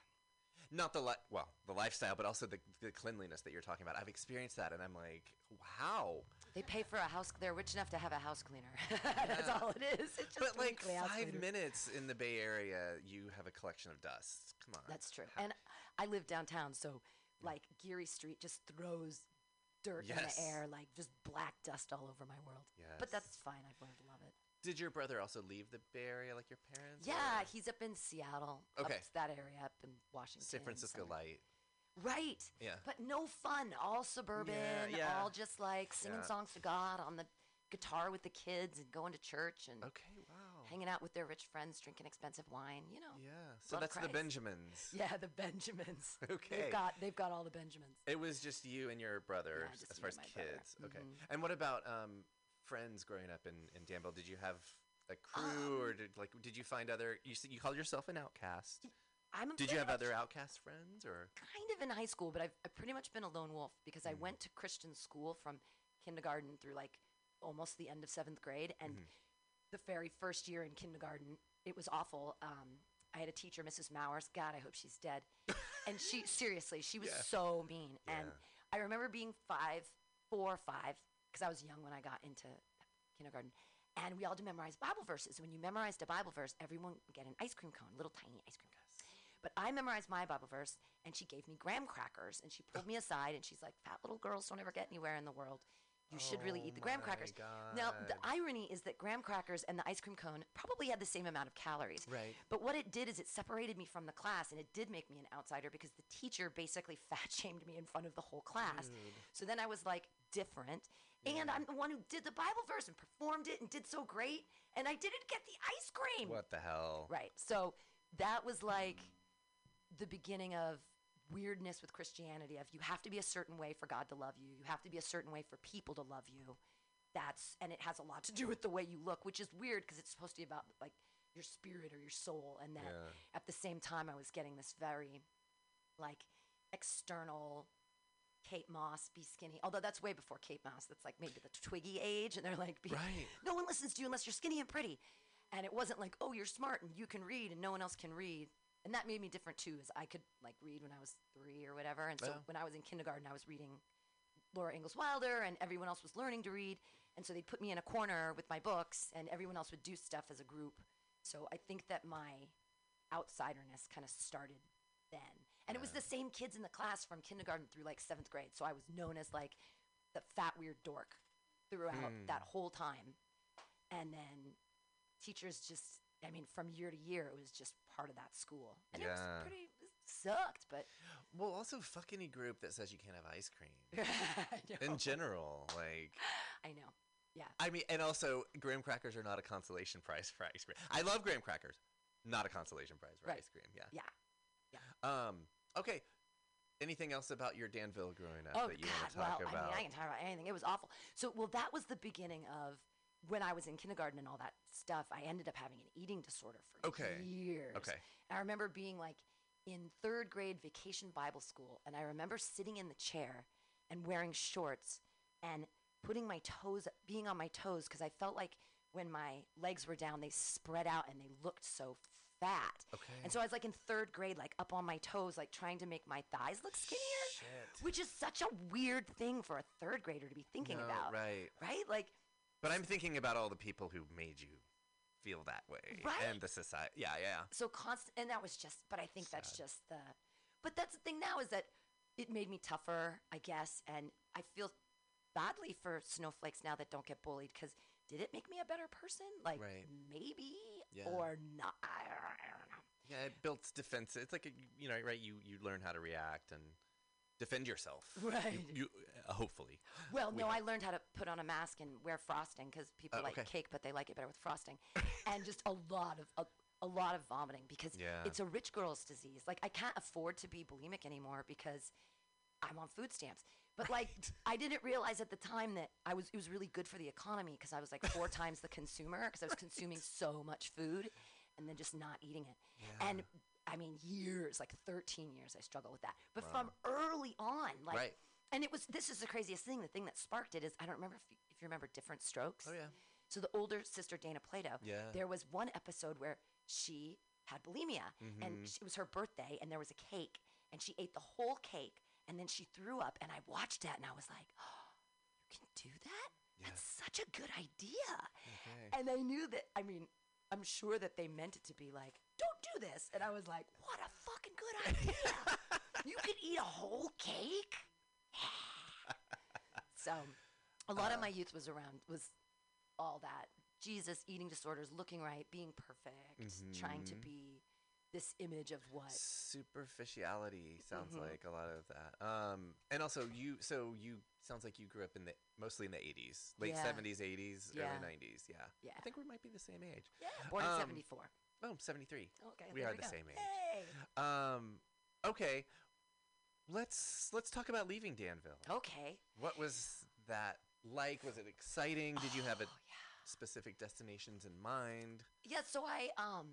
not the li- well, the lifestyle, but also the, the cleanliness that you're talking about. I've experienced that, and I'm like, wow. they pay for a house. They're rich enough to have a house cleaner. That's all it is. It's just But a like weekly house five cleaner. minutes in the Bay Area, you have a collection of dust. Come on. That's true. And I live downtown, so like Geary Street just throws dirt in the air, like just black dust all over my world. But that's fine. I've learned to love it. Did your brother also leave the Bay Area like your parents? Yeah, or he's up in Seattle. Okay. Up that area up in Washington. San Francisco Light. Right. Yeah. But no fun. All suburban. yeah. All just like singing Yeah. songs to God on the guitar with the kids and going to church and Okay. Hanging out with their rich friends, drinking expensive wine. You know. Yeah. So that's the Benjamins. Yeah, the Benjamins. Okay. They've got they've got all the Benjamins. It was just you and your brother Yeah, as far as my brother. kids. Okay. Mhm. And what about um, friends growing up in, in Danville? Did you have a crew, or Um, did like did you find other? You you called yourself an outcast. I'm Did you have other outcast friends, or kind of in high school, but I've, I've pretty much been a lone wolf because I went to Christian school from kindergarten through like almost the end of seventh grade. And the very first year in kindergarten, it was awful. Um, I had a teacher, Mrs. Mowers. God, I hope she's dead. and she, seriously, she was Yeah. so mean. And I remember being five, four or five, because I was young when I got into kindergarten. And we all had to memorize Bible verses. When you memorized a Bible verse, everyone would get an ice cream cone, little tiny ice cream cone. But I memorized my Bible verse, and she gave me graham crackers, and she pulled me aside, and she's like, "Fat little girls don't ever get anywhere in the world. You should really eat the graham oh my crackers." Now, the irony is that graham crackers and the ice cream cone probably had the same amount of calories. Right. But what it did is it separated me from the class, and it did make me an outsider because the teacher basically fat shamed me in front of the whole class. So then I was like different, and I'm the one who did the Bible verse and performed it and did so great, and I didn't get the ice cream. What the hell? Right. So that was like the beginning of weirdness with Christianity of you have to be a certain way for God to love you. You have to be a certain way for people to love you. That's and it has a lot to do with the way you look, which is weird because it's supposed to be about like your spirit or your soul and that Yeah. at the same time I was getting this very like external Kate Moss, be skinny. Although that's way before Kate Moss. That's like maybe the Twiggy age, and they're like, be, Right. no one listens to you unless you're skinny and pretty. And it wasn't like, oh, you're smart and you can read, and no one else can read. And that made me different too, as I could like read when I was three or whatever. And so Yeah. when I was in kindergarten, I was reading Laura Ingalls Wilder, and everyone else was learning to read. And so they'd put me in a corner with my books, and everyone else would do stuff as a group. So I think that my outsiderness kind of started then. And it was the same kids in the class from kindergarten through like seventh grade. So I was known as like the fat, weird dork throughout Hmm. that whole time. And then teachers just, I mean, from year to year, it was just part of that school. And it Yeah. was pretty, it sucked, but Well, also fuck any group that says you can't have ice cream. In general, like I know. Yeah. I mean, and also graham crackers are not a consolation prize for ice cream. I love graham crackers, not a consolation prize for Right. ice cream. Yeah. Yeah. Yeah. Um. Okay. Anything else about your Danville growing up Oh that you God! want to Well, talk I about? mean, I can talk about anything. It was awful. So, well, that was the beginning of when I was in kindergarten and all that stuff. I ended up having an eating disorder for Okay. years. Okay. And I remember being like in third grade vacation Bible school, and I remember sitting in the chair and wearing shorts and putting my toes, being on my toes, because I felt like when my legs were down, they spread out and they looked so fat. Okay. And so I was like in third grade, like up on my toes, like trying to make my thighs look skinnier, Shit. which is such a weird thing for a third grader to be thinking No, about. right. Right? Like, But I'm thinking about all the people who made you feel that way, Right. and the society. Yeah, yeah. so constant and that was just but i think that's just the but that's the thing now is that it made me tougher i guess and i feel badly for snowflakes now that don't get bullied because did it make me a better person like Right. maybe Yeah. or not I don't, I don't know Yeah, it builds defense. It's like a, you know, right? You you learn how to react and defend yourself. Right. You, uh, hopefully. well We no have- i learned how to put on a mask and wear frosting because people Oh, like okay. cake but they like it better with frosting and just a lot of a, a lot of vomiting because Yeah. it's a rich girl's disease like i can't afford to be bulimic anymore because i'm on food stamps but like i didn't realize at the time that i was it was really good for the economy because i was like four times the consumer because i was consuming so much food and then just not eating it and i mean years like 13 years i struggled with that but from early on like Right. and it was this is the craziest thing the thing that sparked it is i don't remember if you, if you remember Diff'rent Strokes Oh yeah. so the older sister Dana Plato, Yeah. there was one episode where she had bulimia, and Mhm. sh- it was her birthday, and there was a cake, and she ate the whole cake, and then she threw up, and I watched that, and I was like, oh, "You can do that? Yeah. That's such a good idea." Okay. And I knew that. I mean, I'm sure that they meant it to be like, "Don't do this," and I was like, "What a fucking good idea! you could eat a whole cake." so, a lot of Uh, my youth was around was all that Jesus, eating disorders, looking right, being perfect, trying to Mhm. be this image of what. Superficiality sounds Mhm. like a lot of that. Um, and also you, so you sounds like you grew up in the mostly in the 80s, late Yeah. 70s, 80s, Yeah. early 90s. Yeah. Yeah. I think we might be the same age. Yeah, born in Um, 74. Oh, 73. Okay, we are the go. same age. Hey. Um, okay. Let's let's talk about leaving Danville. Okay. What was that like? Was it exciting? Did you have a Oh, yeah. specific destinations in mind? Yeah, so I um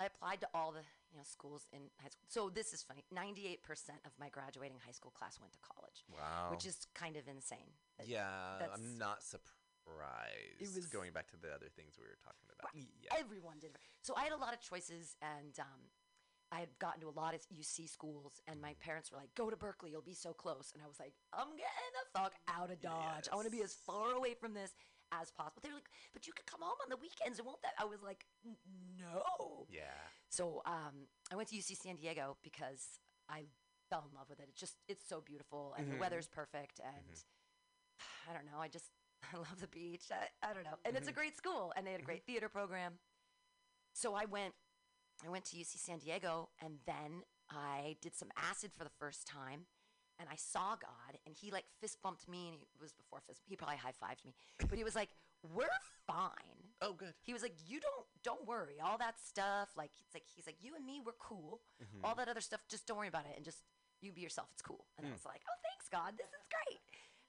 I applied to all the you know schools in high school. So this is funny. Ninety eight percent of my graduating high school class went to college, Wow. which is kind of insane. That- yeah, I'm not surprised. Was- going back to the other things we were talking about. Right. Yeah. Everyone did. So I had a lot of choices, and um, I had gotten to a lot of UC schools, and my parents were like, "Go to Berkeley, you'll be so close." And I was like, "I'm getting the fuck out of Dodge. I want to be as far away from this as possible." They were like, "But you could come home on the weekends, and won't that?" I was like, "No." Yeah. So um, I went to UC San Diego because I fell in love with it. It's just it's so beautiful, and the Mhm. weather's perfect, and I don't know. I just I love the beach. I, I don't know, and it's a mm-hmm. great school, and they had a great mm-hmm. theater program. So I went, I went to UC San Diego, and then I did some acid for the first time, and I saw God, and he like fist bumped me, and he it was before fist. He probably high fived me, but he was like, "We're fine." Oh, good. He was like, "You don't don't worry, all that stuff. Like it's like he's like, you and me, we're cool. Mm-hmm. All that other stuff, just don't worry about it, and just you be yourself. It's cool." And I mm. was like, "Oh, thanks, God. This is great."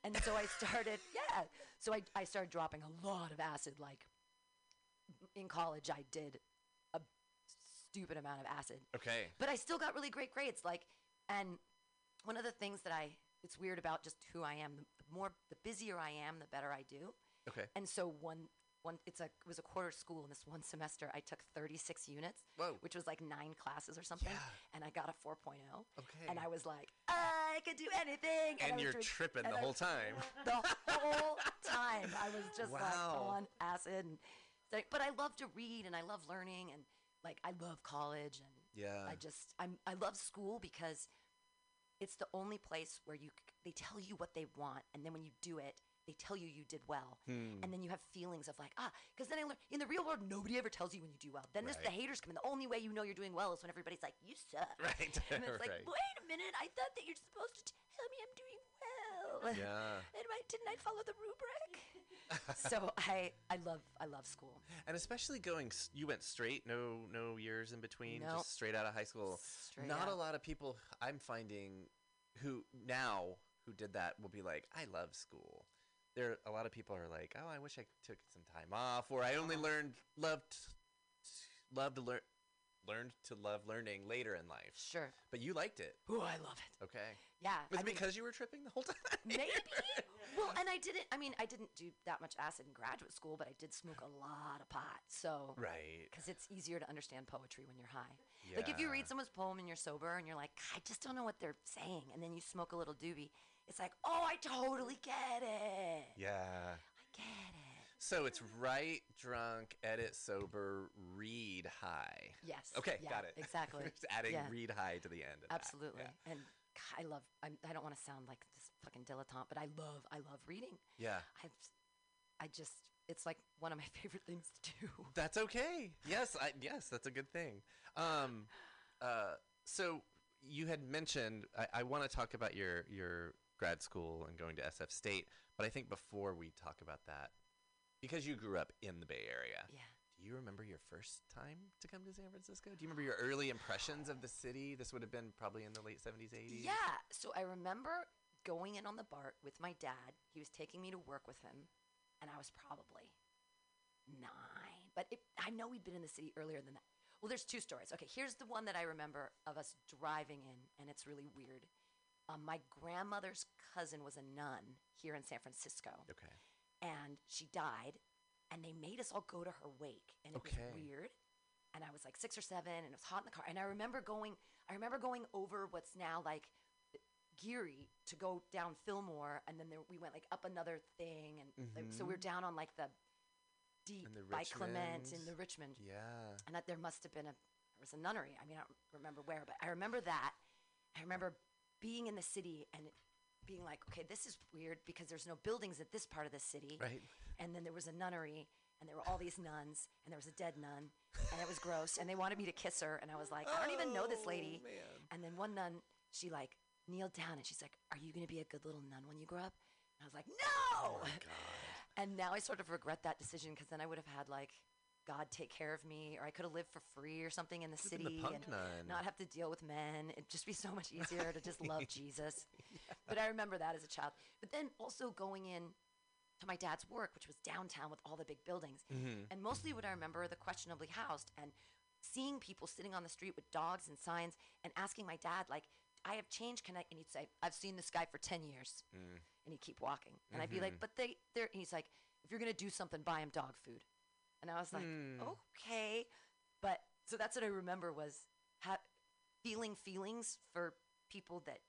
And so I started, yeah. So I I started dropping a lot of acid. Like in college, I did a stupid amount of acid Okay. but I still got really great grades. Like, and one of the things that I it's weird about just who I am. The more the busier I am, the better I do. Okay. And so one one it's a it was a quarter school, and this one semester I took 36 units, Whoa. which was like nine classes or something, Yeah. and I got a 4.0. Okay. And I was like, I could do anything. I And you're drink- tripping and the whole time. the whole time. I was just like on acid, and but I love to read and I love learning and like I love college and Yeah. I just I'm I love school because it's the only place where you c- they tell you what they want and then when you do it they tell you you did well Hmm. and then you have feelings of like ah because then I learned in the real world nobody ever tells you when you do well then there's the haters come in the only way you know you're doing well is when everybody's like you suck Right. and it's like wait a minute I thought that you're supposed to tell me I'm doing well Yeah. and I, didn't I follow the rubric so I I love I love school And especially going, you went straight, no no years in between, Nope. just straight out of high school. Straight Not a lot of people I'm finding who now who did that will be like, I love school. There, a lot of people are like, oh, I wish I took some time off, or I only Uh-huh. learned loved love to learn learned to love learning later in life. sure But you liked it, oh I love it okay? yeah Was I it mean- because you were tripping the whole time? Maybe. well, and I didn't. I mean, I didn't do that much acid in graduate school, but I did smoke a lot of pot. So, right. because it's easier to understand poetry when you're high. Yeah. Like if you read someone's poem and you're sober and you're like, I just don't know what they're saying, and then you smoke a little doobie, it's like, oh, I totally get it. Yeah. I get it. So it's write, drunk, edit, sober, read, high. Yes. Okay, yeah, got it. Exactly. Just adding Yeah. read high to the end. Of that, Absolutely. Yeah. And God, I love. I'm, I don't want to sound like this fucking dilettante, but I love. I love reading. yeah. I, I just. It's like one of my favorite things to do. That's okay. Yes, I, yes, that's a good thing. Um, uh, so you had mentioned I, I want to talk about your your grad school and going to SF State, but I think before we talk about that, because you grew up in the Bay Area, Yeah. do you remember your first time to come to San Francisco? Do you remember your early impressions of the city? This would have been probably in the late seventies, eighties. Yeah. So I remember going in on the BART with my dad. He was taking me to work with him, and I was probably nine. But it, I know we'd been in the city earlier than that. Well, there's two stories. Okay, here's the one that I remember of us driving in, and it's really weird. Um, my grandmother's cousin was a nun here in San Francisco, Okay. and she died, and they made us all go to her wake, and it Okay. was weird. And I was like six or seven, and it was hot in the car. And I remember going, I remember going over what's now like Geary to go down Fillmore, and then there, we went like up another thing, and like, so we're down on like the deep the by Clement in the Richmond, Yeah. and that there must have been a there was a nunnery. I mean, I don't remember where, but I remember that. I remember being in the city and being like, okay, this is weird because there's no buildings at this part of the city, Right. and then there was a nunnery and there were all these nuns and there was a dead nun and it was gross and they wanted me to kiss her and I was like I don't even know this oh, lady Oh, man. and then one nun she like kneeled down and she's like are you gonna be a good little nun when you grow up and I was like no Oh my God. and now I sort of regret that decision because then I would have had like God take care of me or I could have lived for free or something in the city the and nun. not have to deal with men it'd just be so much easier to just love Jesus but I remember that as a child but then also going in to my dad's work, which was downtown with all the big buildings. Mm-hmm. And mostly what I remember are the questionably housed and seeing people sitting on the street with dogs and signs and asking my dad, like, I have changed, can I? And he'd say, I've seen this guy for 10 years. Mm. And he'd keep walking. And I'd be like, Mhm. but they, they're, and he's like, if you're going to do something, buy him dog food. And I was like, Hmm. okay. But so that's what I remember was ha- feeling feelings for people that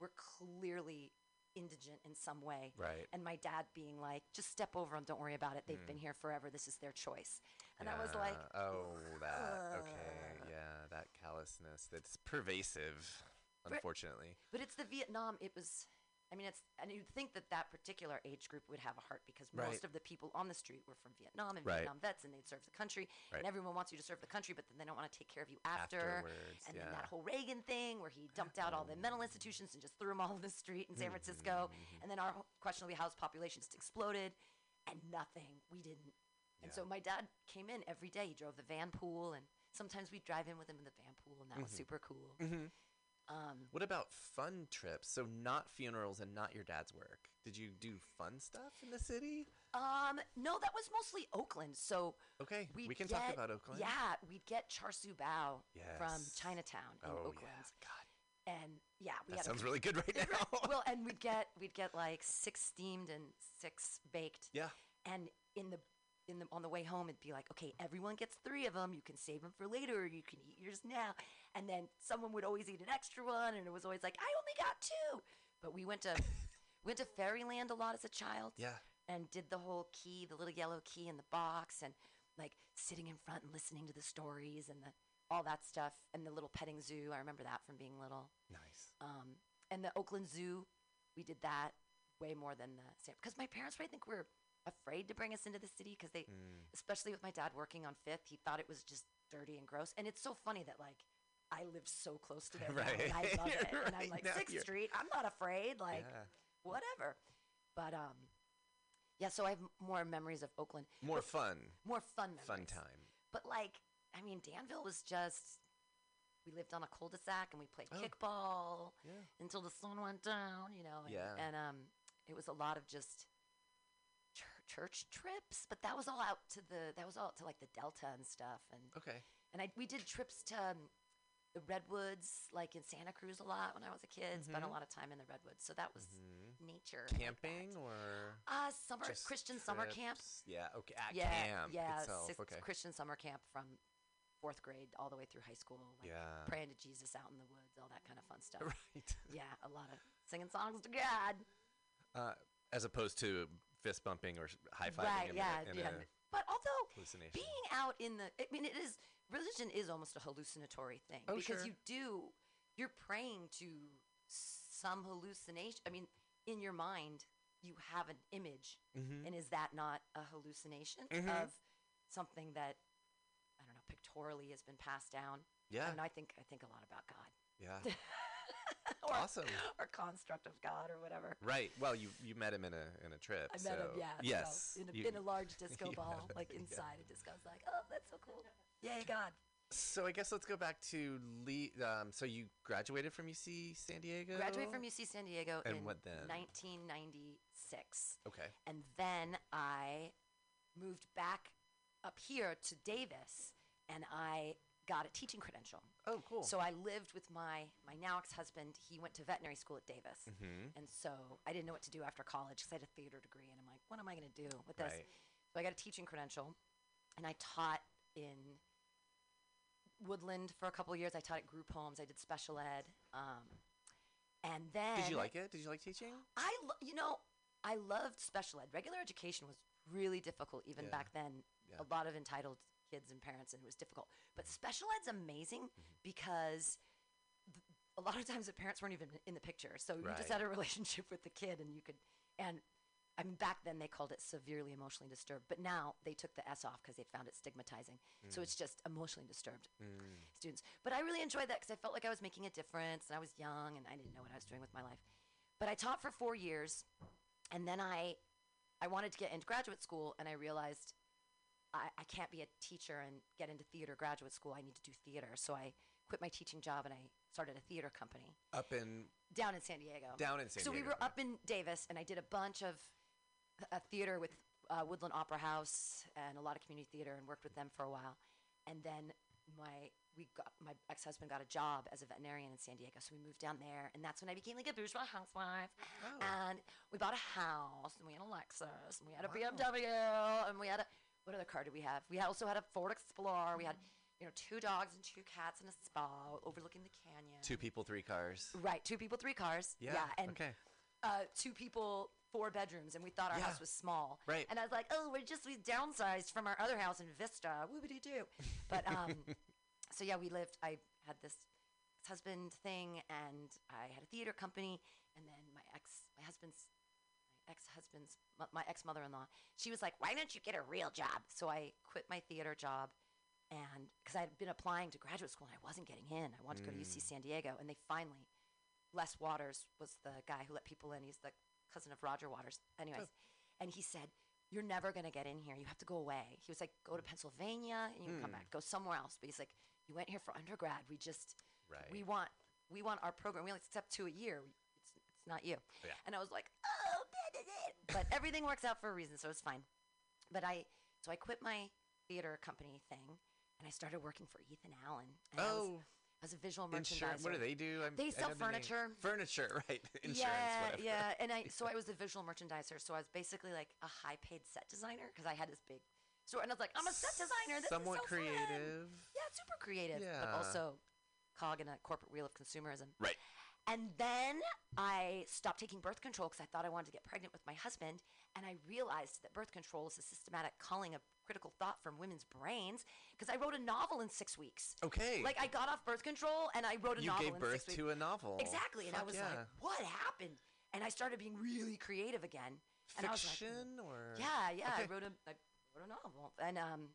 were clearly indigent in some way. Right. And my dad being like, just step over them, don't worry about it. They've Mm. been here forever. This is their choice. And I was like, oh, that. Okay. Yeah, that callousness that's pervasive, unfortunately. But it's the Vietnam. It was. I mean, it's and you'd think that that particular age group would have a heart because Right. most of the people on the street were from Vietnam and Right. Vietnam vets, and they'd serve the country. Right. And everyone wants you to serve the country, but then they don't want to take care of you after. Afterwards, and yeah. then that whole Reagan thing where he dumped out all the mental institutions and just threw them all in the street in San Francisco. Mm-hmm. And then our questionably housed population just exploded, and nothing. We didn't. And so my dad came in every day. He drove the van pool, and sometimes we'd drive in with him in the van pool, and that was Mhm. super cool. Mhm. Um, What about fun trips? So not funerals and not your dad's work. Did you do fun stuff in the city? Um, no, that was mostly Oakland. So Okay, we'd can get, talk about Oakland. Yeah, we'd get char siu bao from Chinatown in Oh, yeah. Oakland. God. And yeah, we That had sounds a, really good right now. well, and we'd get we'd get like six steamed and six baked. Yeah. And in the in the on the way home, it'd be like, okay, everyone gets three of them. You can save them for later, or you can eat yours now. And then someone would always eat an extra one, and it was always like, I only got two. But we went to went to Fairyland a lot as a child Yeah. and did the whole key, the little yellow key in the box, and like sitting in front and listening to the stories and the all that stuff, and the little petting zoo. I remember that from being little. Nice. Um, and the Oakland Zoo, we did that way more than the San because my parents, I think, were afraid to bring us into the city because they, Mm. especially with my dad working on Fifth, he thought it was just dirty and gross. And it's so funny that like. I live so close to there, now, and I love it. And I'm like Sixth Street. I'm not afraid. Like Yeah. whatever. But um, yeah. So I have m- more memories of Oakland. More But- fun. More fun memories. Fun time. But like, I mean, Danville was just. We lived on a cul-de-sac and we played Oh. kickball Yeah. until the sun went down. You know. And, Yeah. And um, it was a lot of just chur- church trips, but that was all out to the. That was all out to like the Delta and stuff. And Okay. and I we did trips to. Um, the redwoods, like in Santa Cruz, a lot when I was a kid. Spent a Mhm. lot of time in the redwoods, so that was Mhm. nature. and like. Camping or Uh, summer Christian summer camp. trips? Yeah. Okay. At yeah, camp yeah, itself. okay. Christian summer camp from fourth grade all the way through high school. Like Yeah. praying to Jesus out in the woods, all that kind of fun stuff. Right. Yeah, a lot of singing songs to God. Uh, as opposed to fist bumping or high fiving right? Yeah, a, yeah. a But although being out in the, I mean, it is religion is almost a hallucinatory thing Oh, because sure. you do you're praying to some hallucination. I mean, in your mind, you have an image, Mhm. and is that not a hallucination Mhm. of something that I don't know pictorially has been passed down? Yeah. and I think I think a lot about God. Yeah. or, Awesome. Or construct of God or whatever. Right. Well, you you met him in a in a trip. I met him, so- yeah. so Yes. in, a, you- in a large disco ball, like yeah. inside a disco. I was like, oh, that's so cool. Yay, God. So I guess let's go back to Lee. Um, so you graduated from UC San Diego. Graduated from UC San Diego And in what then? 1996. Okay. And then I moved back up here to Davis and I got a teaching credential. Oh, cool. So I lived with my, my now ex husband. He went to veterinary school at Davis. Mhm. And so I didn't know what to do after college because I had a theater degree. And I'm like, what am I going to do with this? Right. So I got a teaching credential and I taught in Woodland for a couple of years. I taught at group homes. I did special ed. Um, and then Did you like it? Did you like teaching? I, lo- you know, I loved special ed. Regular education was really difficult even Yeah. back then. Yeah. A lot of entitled kids and parents, and it was difficult. But special ed's amazing Mm-hmm. because th- a lot of times the parents weren't even in the picture, so you just had a relationship with the kid, and you could. And I mean, back then they called it severely emotionally disturbed, but now they took the S off because they found it stigmatizing. So Mm. it's just emotionally disturbed Mm. students. But I really enjoyed that because I felt like I was making a difference and I was young and I didn't know what I was doing with my life. But I taught for four years and then I I wanted to get into graduate school and I realized I, I can't be a teacher and get into theater graduate school. I need to do theater. So I quit my teaching job and I started a theater company Up in down in San Diego. down in San so Diego. So we were up in Davis, and I did a bunch of a theater with uh, Woodland Opera House and a lot of community theater, and worked with them for a while. And then my we got my ex husband got a job as a veterinarian in San Diego, so we moved down there, and that's when I became like a bourgeois housewife. Oh. And we bought a house, and we had a Lexus, and we had a Wow. BMW, and we had a what other car did we have? We had- also had a Ford Explorer. We had you know, two dogs and two cats and a spa overlooking the canyon. Two people, three cars. Right, two people, three cars. Yeah. and okay. uh, two people, four bedrooms, and we thought our Yeah. house was small. Right. And I was like, oh, we're just we downsized from our other house in Vista. Whoopity doo. But um, so yeah, we lived. I had this husband thing, and I had a theater company, and then my ex, my husband's, my ex-husband's, m- my ex-mother-in-law, she was like, why don't you get a real job? So I quit my theater job. And because I had been applying to graduate school and I wasn't getting in, I wanted to go to UC San Diego, and they finally Les Waters was the guy who let people in. He's the cousin of Roger Waters. Anyways, and he said, You're never going to get in here. You have to go away. He was like, Go to hmm. Pennsylvania and you can come hmm. back. Go somewhere else. But he's like, You went here for undergrad. We just, Right. we want, we want our program. We only accept two a year. It's, it's not you. Yeah. And I was like, Oh, da, da, da." but everything works out for a reason, so it's fine. But I, so I quit my theater company thing and I started working for Ethan Allen. And I was, oh, I was a visual merchandiser. What do they do? I'm, They sell furniture. Furniture, right? Insurance, yeah, whatever. yeah. And I so I was a visual merchandiser. So I was basically like a high paid set designer because I had this big store, and I was like, I'm a set designer. This Somewhat so fun." creative. Yeah, super creative, Yeah. but also cog in a corporate wheel of consumerism. Right. And then I stopped taking birth control because I thought I wanted to get pregnant with my husband. And I realized that birth control is a systematic culling of critical thought from women's brains because I wrote a novel in six weeks. Okay. Like I got off birth control and I wrote a you novel gave in birth to a novel. Exactly. And I was yeah. like, what happened? And I started being really creative again. And I was like, Fiction or yeah, yeah. Okay. I wrote a I wrote a novel. And um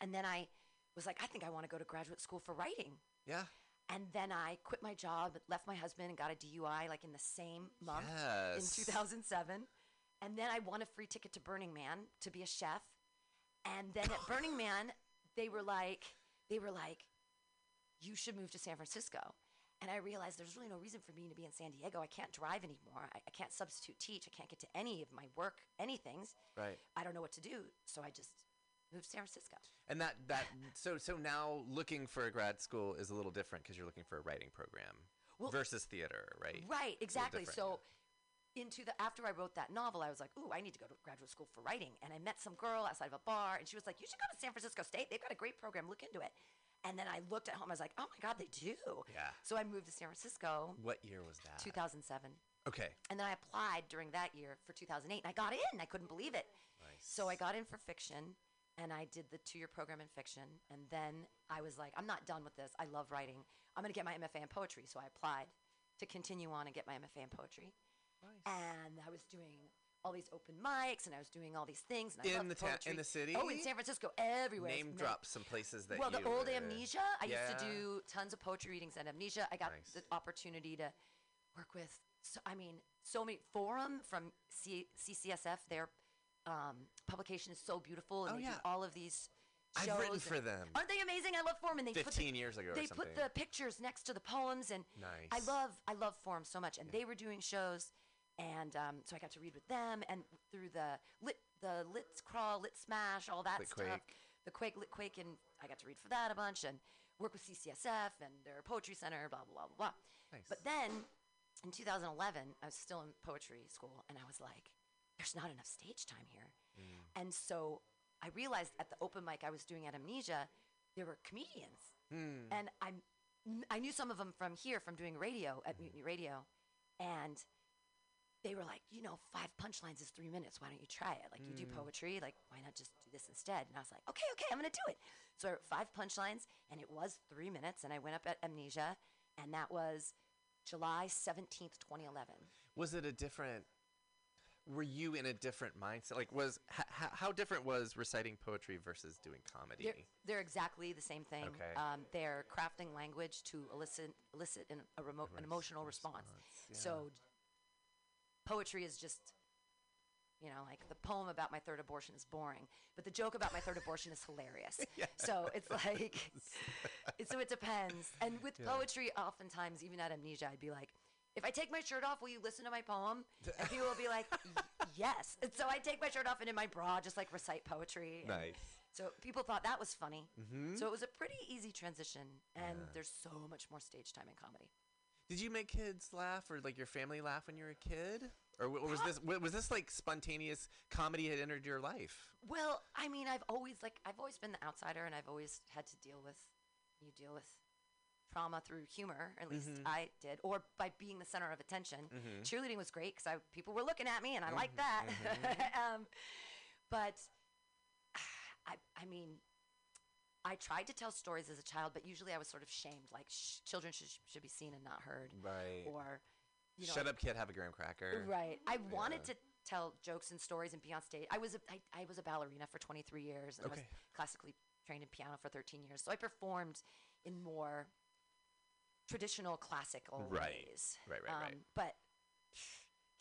and then I was like, I think I want to go to graduate school for writing. Yeah. And then I quit my job, left my husband, and got a DUI like in the same month Yes. in 2007. And then I won a free ticket to Burning Man to be a chef. And then at Burning Man, they were like, they were like, you should move to San Francisco. And I realized there's really no reason for me to be in San Diego. I can't drive anymore. I, I can't substitute teach. I can't get to any of my work, anything's. Right. I don't know what to do. So I just moved to San Francisco. And that that so so now looking for a grad school is a little different because you're looking for a writing program Well- versus theater, right? Right, exactly. So into the after I wrote that novel, I was like, "Ooh, I need to go to graduate school for writing." And I met some girl outside of a bar, and she was like, "You should go to San Francisco State. They've got a great program. Look into it." And then I looked at home. I was like, "Oh my God, they do!" Yeah. So I moved to San Francisco, What year was that? 2007, Okay. and then I applied during that year for 2008, and I got in. I couldn't believe it. Nice. So I got in for fiction, and I did the two-year program in fiction, and then I was like, I'm not done with this. I love writing. I'm going to get my MFA in poetry. So I applied to continue on and get my MFA in poetry, and I was doing all these open mics, and I was doing all these things. And I In the ta- in the city? Oh, in San Francisco, everywhere. Name Many- drop some places that well, the old Amnesia. I used to do tons of poetry readings at Amnesia. I got Nice. the opportunity to work with. So, I mean, so many Forum from C- CCSF. Their um, publication is so beautiful, and Oh, they yeah. do all of these. Shows I've written for them. Aren't they amazing? I love Forum, and they put the, years ago they put the pictures next to the poems, and Nice. I love I love Forum so much. And they were doing shows, and um, so I got to read with them, and through the lit the Lit Crawl, Lit Smash, all that Lit stuff. Quake. The Quake, Lit Quake, and I got to read for that a bunch, and work with CCSF and their poetry center, blah blah blah blah. Nice. But then in 2011, I was still in poetry school, and I was like, "There's not enough stage time here." Mm. And so I realized at the open mic I was doing at Amnesia, there were comedians, Hmm. and I I knew some of them from here from doing radio at Mutiny Radio, and they were like, you know, five punchlines is three minutes. Why don't you try it? Like you do poetry, like why not just do this instead? And I was like, okay, okay, I'm gonna do it. So I wrote five punchlines, and it was three minutes, and I went up at Amnesia, and that was July 17th, 2011. Was it a different? Were you in a different mindset? Like, was h- how different was reciting poetry versus doing comedy? They're, they're exactly the same thing. Okay. Um, they're crafting language to elicit elicit an, a remote, an emotional response. So poetry is just, you know, like the poem about my third abortion is boring, but the joke about my third abortion is hilarious. So it's like, it, so it depends. And with poetry, oftentimes, even at Amnesia, I'd be like, if I take my shirt off, will you listen to my poem? And people will be like, yes. And so I take my shirt off and in my bra, just like recite poetry. Nice. so people thought that was funny. Mm-hmm. So it was a pretty easy transition, and there's so much more stage time in comedy. Did you make kids laugh or like your family laugh when you were a kid? Or w- was this w- was this like spontaneous comedy had entered your life? Well, I mean, I've always like I've always been the outsider, and I've always had to deal with you deal with trauma through humor. At least Mhm. I did, or by being the center of attention. Mhm. Cheerleading was great because people were looking at me, and I Mhm, liked that. mhm. um, but I, I mean, I tried to tell stories as a child, but usually I was sort of shamed. Like sh- children should should be seen and not heard, Right. or you know, Shut up, kid. Have a graham cracker. Right. I wanted to tell jokes and stories and be on stage. I was a, I, I was a ballerina for 23 years and I was classically trained in piano for 13 years. So I performed in more traditional classical Right. ways. Right, right, right. Um, But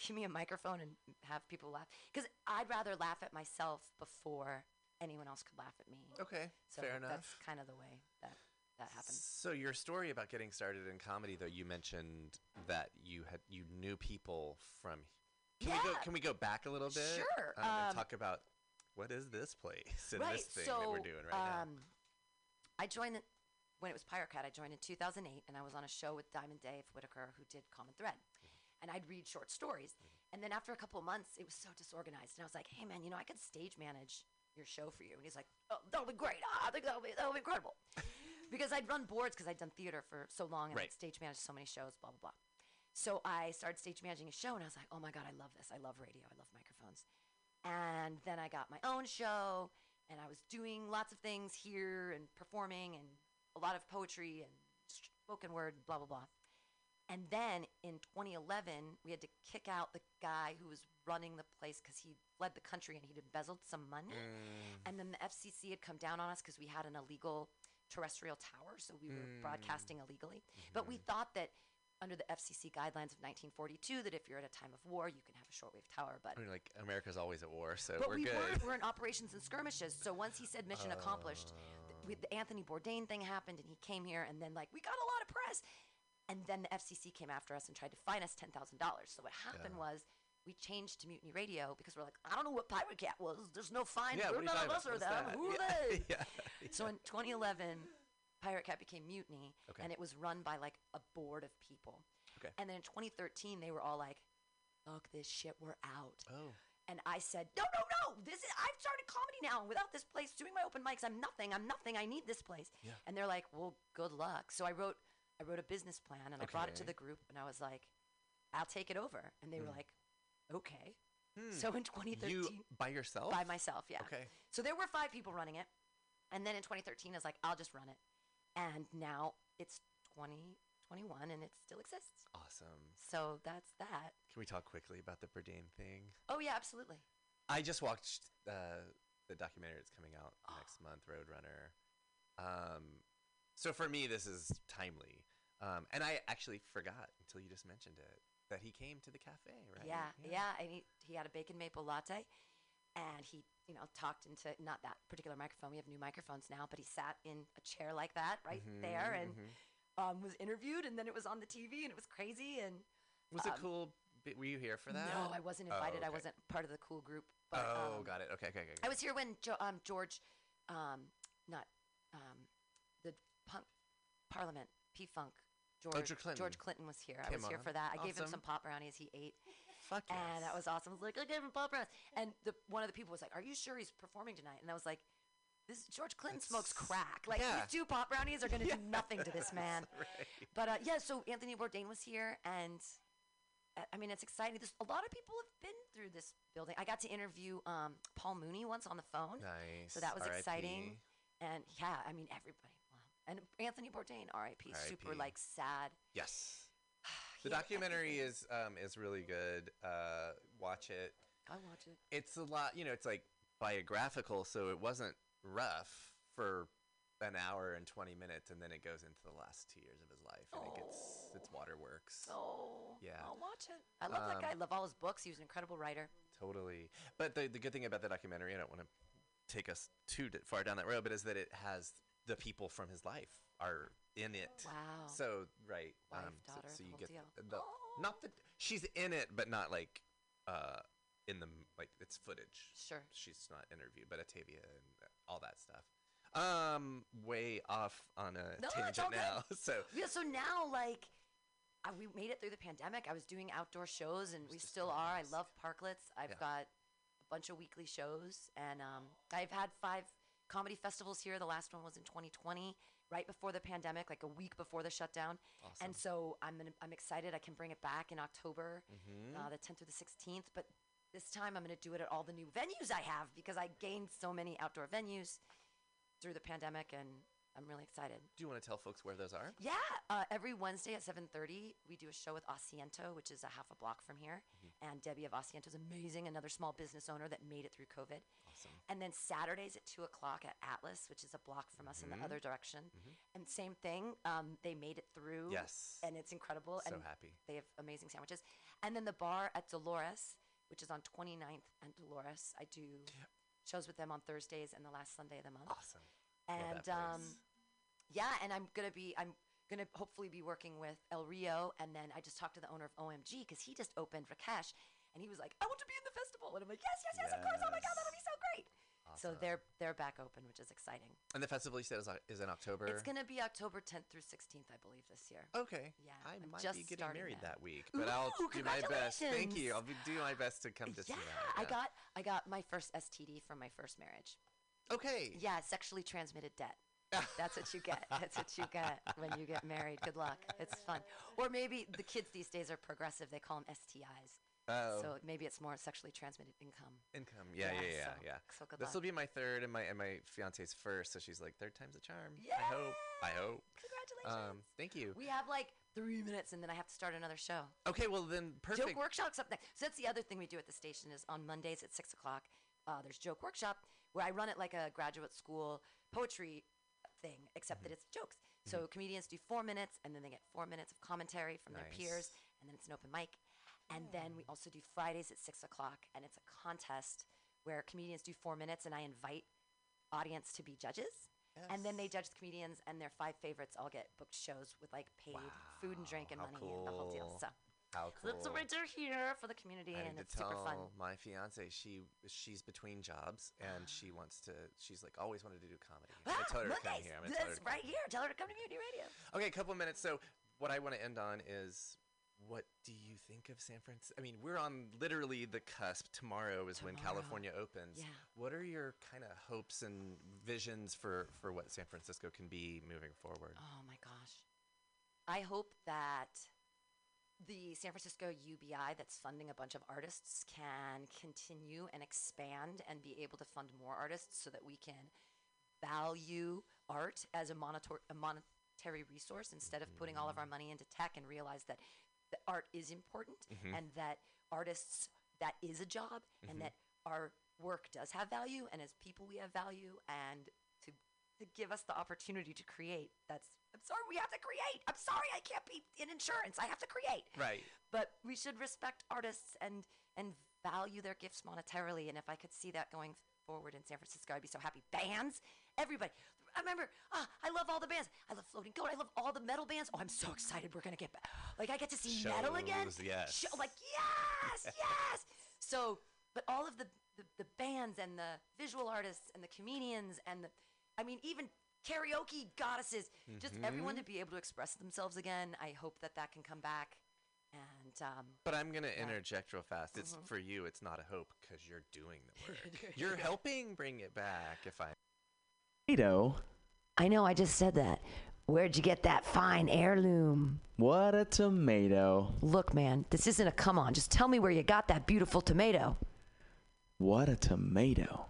give me a microphone and have people laugh because I'd rather laugh at myself before anyone else could laugh at me. Okay, So fair enough. That's kind of the way that that happened. So your story about getting started in comedy, though, you mentioned that you had you knew people from. Can we go? Yeah. Can we go back a little bit? Sure, Um, and um, talk about what is this place and right. this thing so that we're doing right um, I joined it when it was Pirate Cat. I joined in 2008, and I was on a show with Diamond Dave Whitaker, who did Common Thread, and I'd read short stories. And then after a couple of months, it was so disorganized, and I was like, "Hey, man, you know, I could stage manage your show for you." And he's like, "Oh, that'll be great. Ah, I think that'll be that'll be incredible." because I'd run boards because I'd done theater for so long and Right. I'd stage managed so many shows, blah blah blah. So I started stage managing a show, and I was like, "Oh my god, I love this! I love radio. I love microphones." And then I got my own show, and I was doing lots of things here and performing and a lot of poetry and spoken word, blah blah blah. And then in 2011, we had to kick out the guy who was running the place because he fled the country and he'd embezzled some money. Mm. And then the FCC had come down on us because we had an illegal terrestrial tower, so we were Mm. broadcasting illegally. But we thought that under the FCC guidelines of 1942, that if you're at a time of war, you can have a shortwave tower. But I mean, like America's always at war, so but we're we good. weren't. We're in operations and skirmishes. So once he said mission accomplished, Oh. th- the Anthony Bourdain thing happened, and he came here, and then like we got a lot of press, and then the FCC came after us and tried to fine us ten thousand dollars. So what happened Yeah. was we changed to Mutiny Radio because we're like, I don't know what Pirate Cat was. There's no fine. yeah, We're what are you none of us are them. that? Who are yeah. they? yeah. So in 2011, Pirate Cat became Mutiny, Okay. and it was run by like a board of people. Okay. And then in 2013, they were all like, "Fuck this shit, we're out." Oh. And I said, "No, no, no! This is I've started comedy now. and Without this place, doing my open mics, I'm nothing. I'm nothing. I need this place." Yeah. And they're like, "Well, good luck." So I wrote, I wrote a business plan and I brought it to the group, and I was like, "I'll take it over." And they were Mm. like, "Okay." Hmm. So in 2013, you by yourself? by myself, yeah. Okay. So there were five people running it, and then in 2013, I was like, "I'll just run it," and now it's 2021 and it still exists. Awesome. So that's that. Can we talk quickly about the Bourdain thing? Oh yeah, absolutely. I just watched uh, the documentary that's coming out next month, Roadrunner. Um, so for me, this is timely. Um, and I actually forgot until you just mentioned it that he came to the cafe, right? Yeah, yeah. And he, he had a bacon maple latte, and he, you know, talked into not that particular microphone. We have new microphones now, but he sat in a chair like that right there and Mhm, mhm. um, was interviewed, and then it was on the TV, and it was crazy. And Was it um, cool? bi- Were you here for that? no, I wasn't Oh, invited. I wasn't part of the cool group. But, oh, um, got it. Okay, okay, okay. I was here when jo- um, George, um, not Parliament P Funk. George, Oh, George Clinton. Clinton was here. I was here on. for that. I gave him some Awesome. pop brownies. He ate, Fuck and that was awesome. I was like, I gave him pop brownies. And the one of the people was like, "Are you sure he's performing tonight?" And I was like, "This George Clinton smokes crack. Like yeah. these two pop brownies are going to Yeah, do nothing to this man." right. But uh, yeah, so Anthony Bourdain was here, and uh, I mean, it's exciting. There's a lot of people have been through this building. I got to interview um, Paul Mooney once on the phone. Nice. So that was RIP. exciting. And yeah, I mean everybody. And Anthony Bourdain, R.I.P. Super like sad. Yes. The documentary everything. is um, is really good. Uh, watch it. I watch it. It's a lot. You know, it's like biographical, so it wasn't rough for an hour and twenty minutes, and then it goes into the last two years of his life, and it gets it's waterworks. Oh, Yeah. I'll watch it. I love that guy. I Um, love all his books. He was an incredible writer. Totally. But the the good thing about the documentary, I don't want to take us too d- far down that road, but is that it has the people from his life are in it. Wow. So right, Wife, um, so- daughter, so, you whole get deal. the, the not that she's in it, but not like uh in the like it's footage. Sure. She's not interviewed, but Ottavia and all that stuff. Um, way off on a No, tangent now. So Yeah. So now, like, I, we made it through the pandemic. I was doing outdoor shows, and we still are. I love parklets. I've Yeah. got a bunch of weekly shows, and um, I've had five comedy festivals here. The last one was in 2020. right before the pandemic, like a week before the shutdown. Awesome. And so I'm gonna, I'm excited. I can bring it back in October, Mhm. uh, the 10th through the 16th. But this time I'm gonna do it at all the new venues I have because I gained so many outdoor venues through the pandemic, and I'm really excited. Do you want to tell folks where those are? Yeah, uh, every Wednesday at 7:30 we do a show with Asiento, which is a half a block from here. Mm-hmm. And Debbie of Asiento is amazing, another small business owner that made it through COVID. Awesome. And then Saturdays at two o'clock at Atlas, which is a block from us in the other direction. Mhm. And same thing, um, they made it through. Yes. And it's incredible. So and happy. They have amazing sandwiches. And then the bar at Dolores, which is on 29th and Dolores, I do shows with them on Thursdays and the last Sunday of the month. Awesome. And um, yeah, and I'm gonna be I'm gonna hopefully be working with El Rio, and then I just talked to the owner of OMG because he just opened Rakesh, and he was like, I want to be in the festival, and I'm like, yes, yes, yes, of course, oh my god, that'll be so great. So they're they're back open, which is exciting. And the festival you said is, is in October. It's gonna be October 10th through 16th, I believe, this year. Okay. Yeah, I I'm might just be getting married that. that week, but I'll do my best. Thank you. I'll be, do my best to come to yeah, see that. Yeah. I got I got my first STD from my first marriage. Okay. Yeah, sexually transmitted debt. That's what you get. That's what you get when you get married. Good luck. It's fun. Or maybe the kids these days are progressive. They call them STIs. Oh. So maybe it's more sexually transmitted income. Income. Yeah, yeah, yeah, so- yeah. So good This will be my third and my and my fiance's first, so she's like third time's a charm. Yeah. I hope. I hope. Congratulations. Um, thank you. we have like three minutes and then I have to start another show. Okay, well then perfect. Joke workshop's up next. So that's the other thing we do at the station is on Mondays at six o'clock. Uh, there's joke workshop where I run it like a graduate school poetry thing, except Mm-hmm. that it's jokes. So comedians do four minutes, and then they get four minutes of commentary from their peers, and then it's an open mic. And then we also do Fridays at six o'clock, and it's a contest where comedians do four minutes, and I invite audience to be judges. And then they judge the comedians, and their five favorites all get booked shows with like paid food and drink and how money and the whole deal. So How so that's cool. do here for the community, I and it's to super tell fun. my fiance she she's between jobs and she wants to. She's like always wanted to do comedy. I'm Ah, gonna tell her to come Mondays. here. I'm gonna tell her That's to come right here. Tell her to come to Mutiny Radio. Okay, a couple of minutes. So, what I want to end on is what do you think of San Francisco? I mean, we're on literally the cusp. Tomorrow is when Tomorrow. California opens. Yeah. What are your kind of hopes and visions for for what San Francisco can be moving forward? Oh my gosh. I hope that the San Francisco UBI that's funding a bunch of artists can continue and expand and be able to fund more artists so that we can value art as a, monitor- a monetary resource instead of putting all of our money into tech and realize that the art is important Mhm. and that artists that is a job and Mhm. that our work does have value and as people we have value and to give us the opportunity to create that's I'm sorry we have to create. I'm sorry I can't be in insurance. I have to create. Right. but we should respect artists and and value their gifts monetarily. And if I could see that going forward in San Francisco I'd be so happy. Bands? Everybody. I remember ah, I love all the bands. I love Floating Goat I love all the metal bands. Oh I'm so excited we're gonna get back like I get to see metal again? Shows, yes. Show- like yes yes. So but all of the, the the bands and the visual artists and the comedians and the I mean even karaoke goddesses just everyone Mhm. to be able to express themselves again I hope that that can come back and um But I'm gonna Yeah. interject real fast. It's Mhm. for you. It's not a hope because you're doing the work. you're helping bring it back. If I Tomato. I know I just said that where'd you get that fine heirloom What a tomato. look man this isn't a come on just tell me where you got that beautiful tomato What a tomato.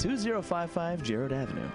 2055 Jerrold Avenue.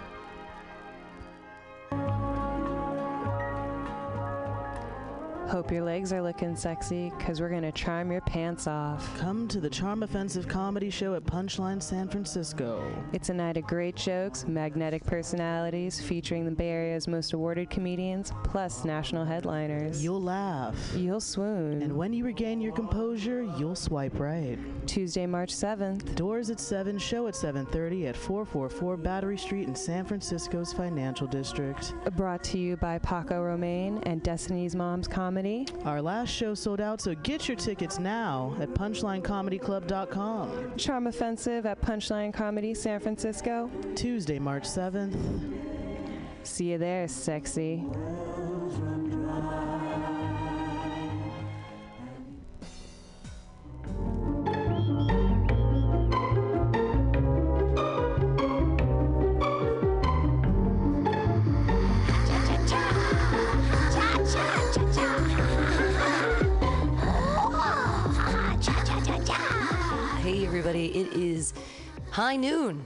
Hope your legs are looking sexy, because we're going to charm your pants off. Come to the Charm Offensive Comedy Show at Punchline San Francisco. It's a night of great jokes, magnetic personalities, featuring the Bay Area's most awarded comedians, plus national headliners. You'll laugh. You'll swoon. And when you regain your composure, you'll swipe right. Tuesday, March 7th. Doors at 7, show at 7:30 at 444 Battery Street in San Francisco's Financial District. Brought to you by Paco Romane and Destiny's Mom's Comedy. Our last show sold out, so get your tickets now at punchlinecomedyclub.com. Charm Offensive at Punchline Comedy San Francisco. Tuesday, March 7th. See you there, sexy. Everybody, it is high noon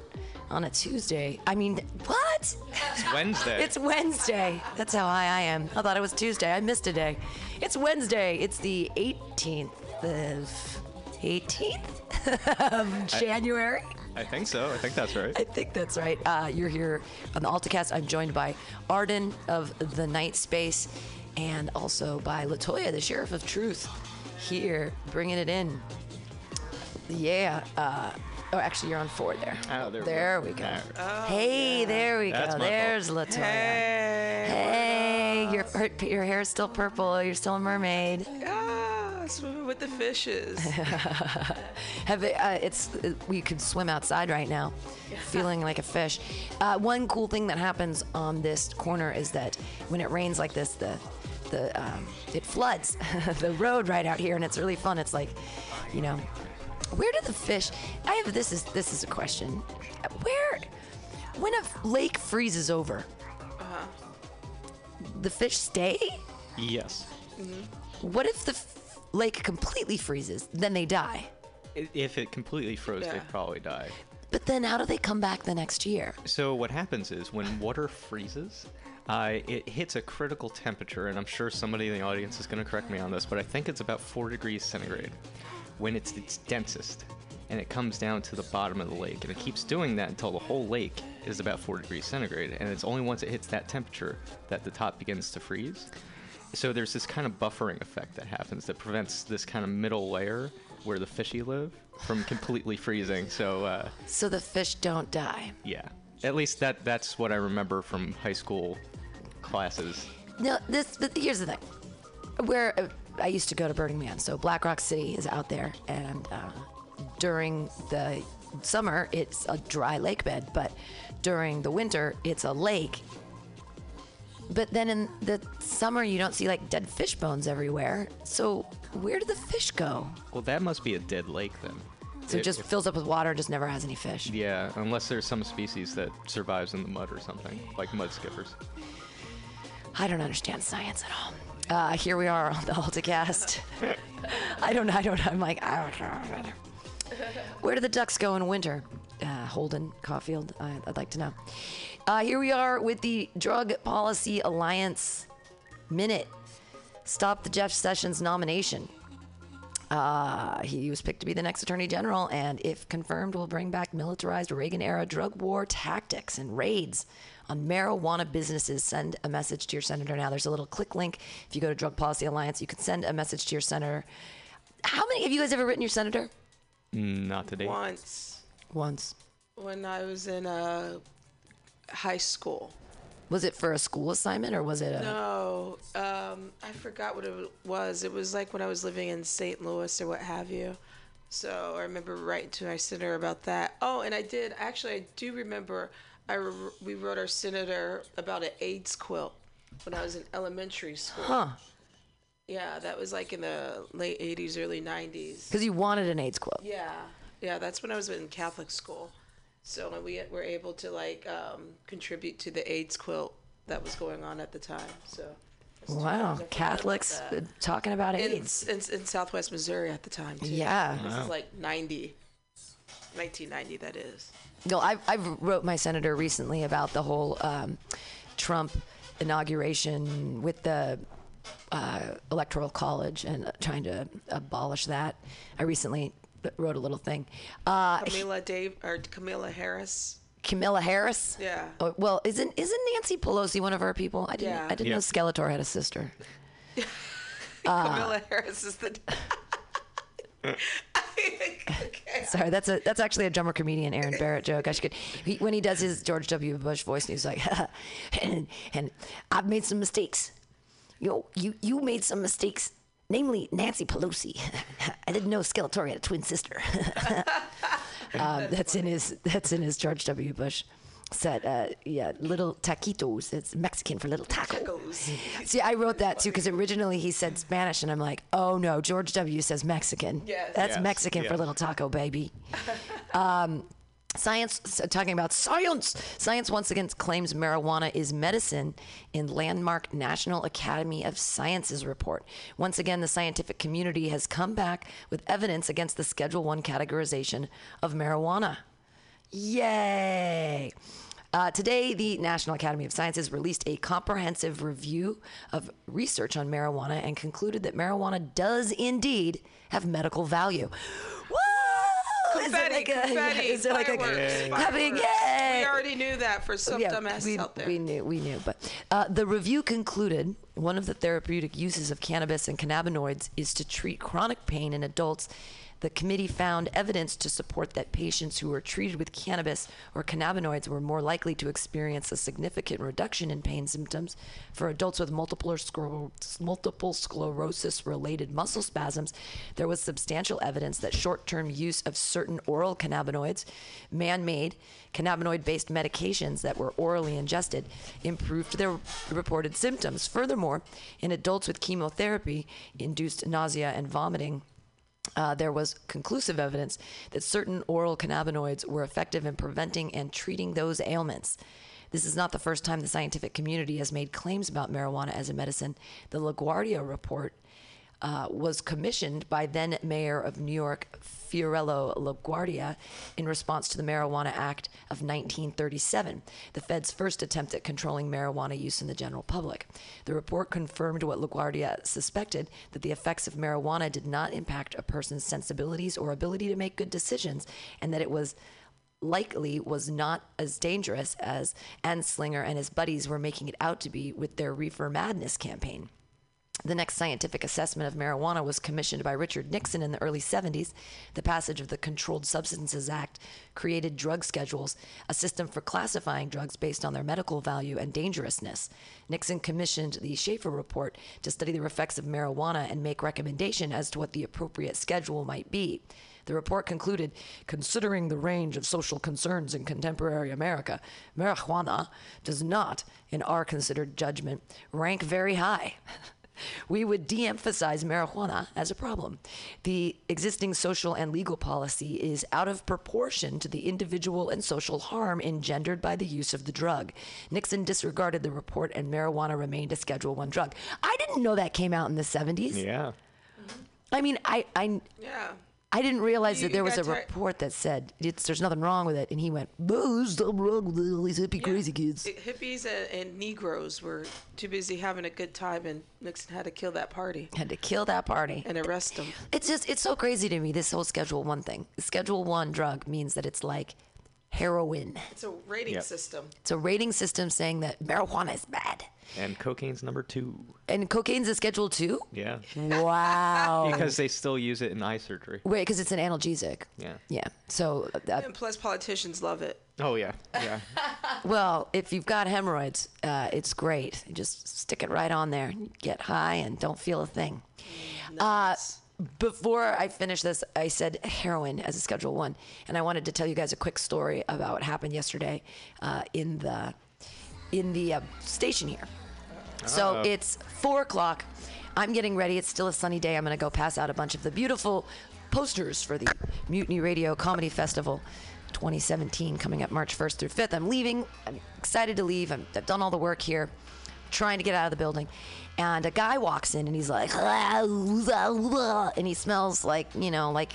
on a Tuesday. I mean, what? It's Wednesday. It's Wednesday. That's how high I am. I thought it was Tuesday. I missed a day. It's Wednesday. It's the 18th of 18th of January. I think so. I think that's right. I think that's right. Uh, you're here on the AltaCast. I'm joined by Arden of the Night Space and also by Latoya, the Sheriff of Truth, here bringing it in. Yeah. Uh, oh, actually, you're on four there. Oh, there we there go. we go. There. hey, there we That's go. my fault. There's Latoya. Hey, hey your your hair is still purple. You're still a mermaid. Ah, swimming with the fishes. Have it, uh, it's uh, we could swim outside right now, feeling like a fish. Uh, one cool thing that happens on this corner is that when it rains like this, the the um, it floods the road right out here, and it's really fun. It's like, you know, where do the fish? I have this is this is a question. Where when a lake freezes over, Uh-huh. the fish stay? Yes. What if the f- lake completely freezes? Then they die. I- If it completely froze, Yeah. they'd probably die. But then how do they come back the next year? So what happens is when water freezes, uh, it hits a critical temperature, and I'm sure somebody in the audience is going to correct me on this, but I think it's about four degrees centigrade when it's its densest, and it comes down to the bottom of the lake, and it keeps doing that until the whole lake is about four degrees centigrade, and it's only once it hits that temperature that the top begins to freeze. So there's this kind of buffering effect that happens that prevents this kind of middle layer where the fishy live from completely freezing. So. Uh, So the fish don't die. yeah. At least that that's what I remember from high school classes. No, this. But here's the thing. Where uh, I used to go to Burning Man, so Black Rock City is out there, and uh, during the summer it's a dry lake bed, but during the winter it's a lake. But then in the summer you don't see like dead fish bones everywhere. So where do the fish go? Well, that must be a dead lake then. So it If- just fills up with water and just never has any fish. yeah, unless there's some species that survives in the mud or something, like mud skippers. I don't understand science at all. Uh, here we are on the AltaCast. I don't. I don't. I'm like. I don't know. Where do the ducks go in winter? Uh, Holden, Caulfield. I, I'd like to know. Uh, here we are with the Drug Policy Alliance minute. Stop the Jeff Sessions nomination. Uh, he was picked to be the next attorney general, and if confirmed, will bring back militarized Reagan era drug war tactics and raids on marijuana businesses. Send a message to your senator now. There's a little click link. If you go to Drug Policy Alliance, you can send a message to your senator. How many have you guys ever written your senator? Not today. Once Once. when I was in uh, high school. Was it for a school assignment or was it a. No, um, I forgot what it was. It was like when I was living in St. Louis or what have you. So I remember writing to my senator about that. Oh, and I did actually. I do remember. I re- we wrote our senator about an AIDS quilt when I was in elementary school. Huh. Yeah, that was like in the late '80s, early '90s. Because you wanted an AIDS quilt. Yeah, yeah, that's when I was in Catholic school. So we were able to like um, contribute to the AIDS quilt that was going on at the time. So Wow. Catholics uh, talking about in, AIDS. in, in Southwest Missouri at the time too. Yeah. this Wow. is like 90, 1990. That is. No, I I wrote my senator recently about the whole um, Trump inauguration with the uh, electoral college and uh, trying to abolish that. I recently wrote a little thing. Uh, Camila Dave or Camila Harris. Camilla Harris. Yeah. Oh, well, isn't isn't Nancy Pelosi one of our people? I didn't. Yeah. I didn't Yeah. know Skeletor had a sister. Camila Harris is the. Sorry, that's a that's actually a drummer comedian Aaron Barrett joke. I should he, when he does his George W. Bush voice, he's like, and, and I've made some mistakes. Yo, you you made some mistakes. Namely, Nancy Pelosi. I didn't know Skeletor had a twin sister. um, that's in his that's in his George W. Bush set. Uh, yeah, little taquitos. It's Mexican for little tacos. See, I wrote that too because originally he said Spanish, and I'm like, oh no, George W. says Mexican. Yes. That's Yes, Mexican for little taco, baby. um, science, talking about science, science once again claims marijuana is medicine in landmark National Academy of Sciences report. Once again, the scientific community has come back with evidence against the Schedule One categorization of marijuana. Yay! Uh, today, the National Academy of Sciences released a comprehensive review of research on marijuana and concluded that marijuana does indeed have medical value. Woo! Is there Confetti, like a, confetti, is there like a fireworks, clapping? Yay! We already knew that for some Yeah, dumbass we, out there. we knew, we knew. But uh, the review concluded one of the therapeutic uses of cannabis and cannabinoids is to treat chronic pain in adults. The committee found evidence to support that patients who were treated with cannabis or cannabinoids were more likely to experience a significant reduction in pain symptoms. For adults with multiple, scler- multiple sclerosis related muscle spasms, there was substantial evidence that short term use of certain oral cannabinoids, man made cannabinoid based medications that were orally ingested, improved their reported symptoms. Furthermore, in adults with chemotherapy induced nausea and vomiting, uh, there was conclusive evidence that certain oral cannabinoids were effective in preventing and treating those ailments. This is not the first time the scientific community has made claims about marijuana as a medicine. The LaGuardia report uh, was commissioned by then Mayor of New York, Fiorello LaGuardia, in response to the Marijuana Act of 1937, the Fed's first attempt at controlling marijuana use in the general public. The report confirmed what LaGuardia suspected that the effects of marijuana did not impact a person's sensibilities or ability to make good decisions, and that it was likely was not as dangerous as Anslinger and his buddies were making it out to be with their Reefer Madness campaign. The next scientific assessment of marijuana was commissioned by Richard Nixon in the early 70s. The passage of the Controlled Substances Act created drug schedules, a system for classifying drugs based on their medical value and dangerousness. Nixon commissioned the Shafer Report to study the effects of marijuana and make recommendation as to what the appropriate schedule might be. The report concluded considering the range of social concerns in contemporary America, marijuana does not, in our considered judgment, rank very high. We would de emphasize marijuana as a problem. The existing social and legal policy is out of proportion to the individual and social harm engendered by the use of the drug. Nixon disregarded the report and marijuana remained a Schedule One drug. I didn't know that came out in the 70s. Yeah. I mean, I, I, Yeah. I didn't realize You- that there was a got tired- report that said it's, there's nothing wrong with it, and he went, "Boo, there's something wrong with all these hippie crazy kids." The hippies and, and Negroes were too busy having a good time, and Nixon had to kill that party. Had to kill that party and arrest them. It's just it's so crazy to me. This whole Schedule One thing. Schedule One drug means that it's like heroin. It's a rating Yep. system. It's a rating system saying that marijuana is bad, And cocaine's number two. and cocaine's a Schedule Two. Yeah. Wow. Because they still use it in eye surgery. Wait, because it's an analgesic. Yeah. Yeah. So uh, And plus, politicians love it. Oh yeah. Yeah. Well, if you've got hemorrhoids, uh, it's great. You just stick it right on there. And get high and don't feel a thing. Uh, before I finish this, I said heroin as a Schedule One, and I wanted to tell you guys a quick story about what happened yesterday uh, in the in the uh, station here. So Uh-oh. it's four o'clock. I'm getting ready. It's still a sunny day. I'm going to go pass out a bunch of the beautiful posters for the Mutiny Radio Comedy Festival 2017 coming up March 1st through 5th. I'm leaving. I'm excited to leave. I'm, I've done all the work here, trying to get out of the building. And a guy walks in and he's like, and he smells like, you know, like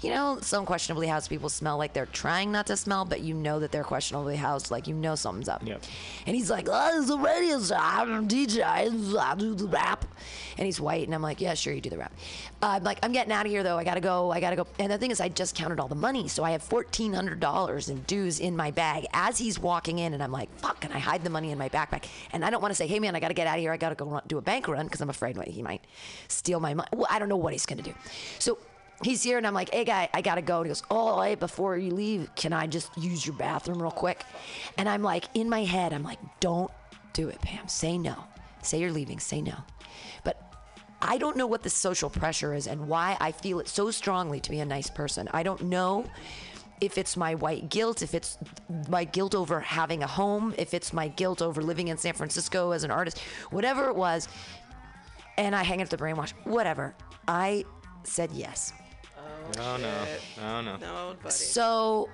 you know, some questionably housed people smell like they're trying not to smell, but you know that they're questionably housed, like you know something's up. Yep. And he's like, oh, it's a radio show. I'm a DJ. I do the rap. And he's white. And I'm like, yeah, sure, you do the rap. Uh, I'm like, I'm getting out of here, though. I got to go. I got to go. And the thing is, I just counted all the money. So I have $1,400 in dues in my bag as he's walking in. And I'm like, fuck. And I hide the money in my backpack. And I don't want to say, hey, man, I got to get out of here. I got to go run, do a bank run because I'm afraid what- he might steal my money. Well, I don't know what he's going to do. So he's here and I'm like, hey guy, I gotta go. And he goes, oh, hey, before you leave, can I just use your bathroom real quick? And I'm like, in my head, I'm like, don't do it, Pam. Say no. Say you're leaving. Say no. But I don't know what the social pressure is and why I feel it so strongly to be a nice person. I don't know if it's my white guilt, if it's my guilt over having a home, if it's my guilt over living in San Francisco as an artist, whatever it was. And I hang up the brainwash, whatever. I said yes. Oh no. Oh no. No, buddy. So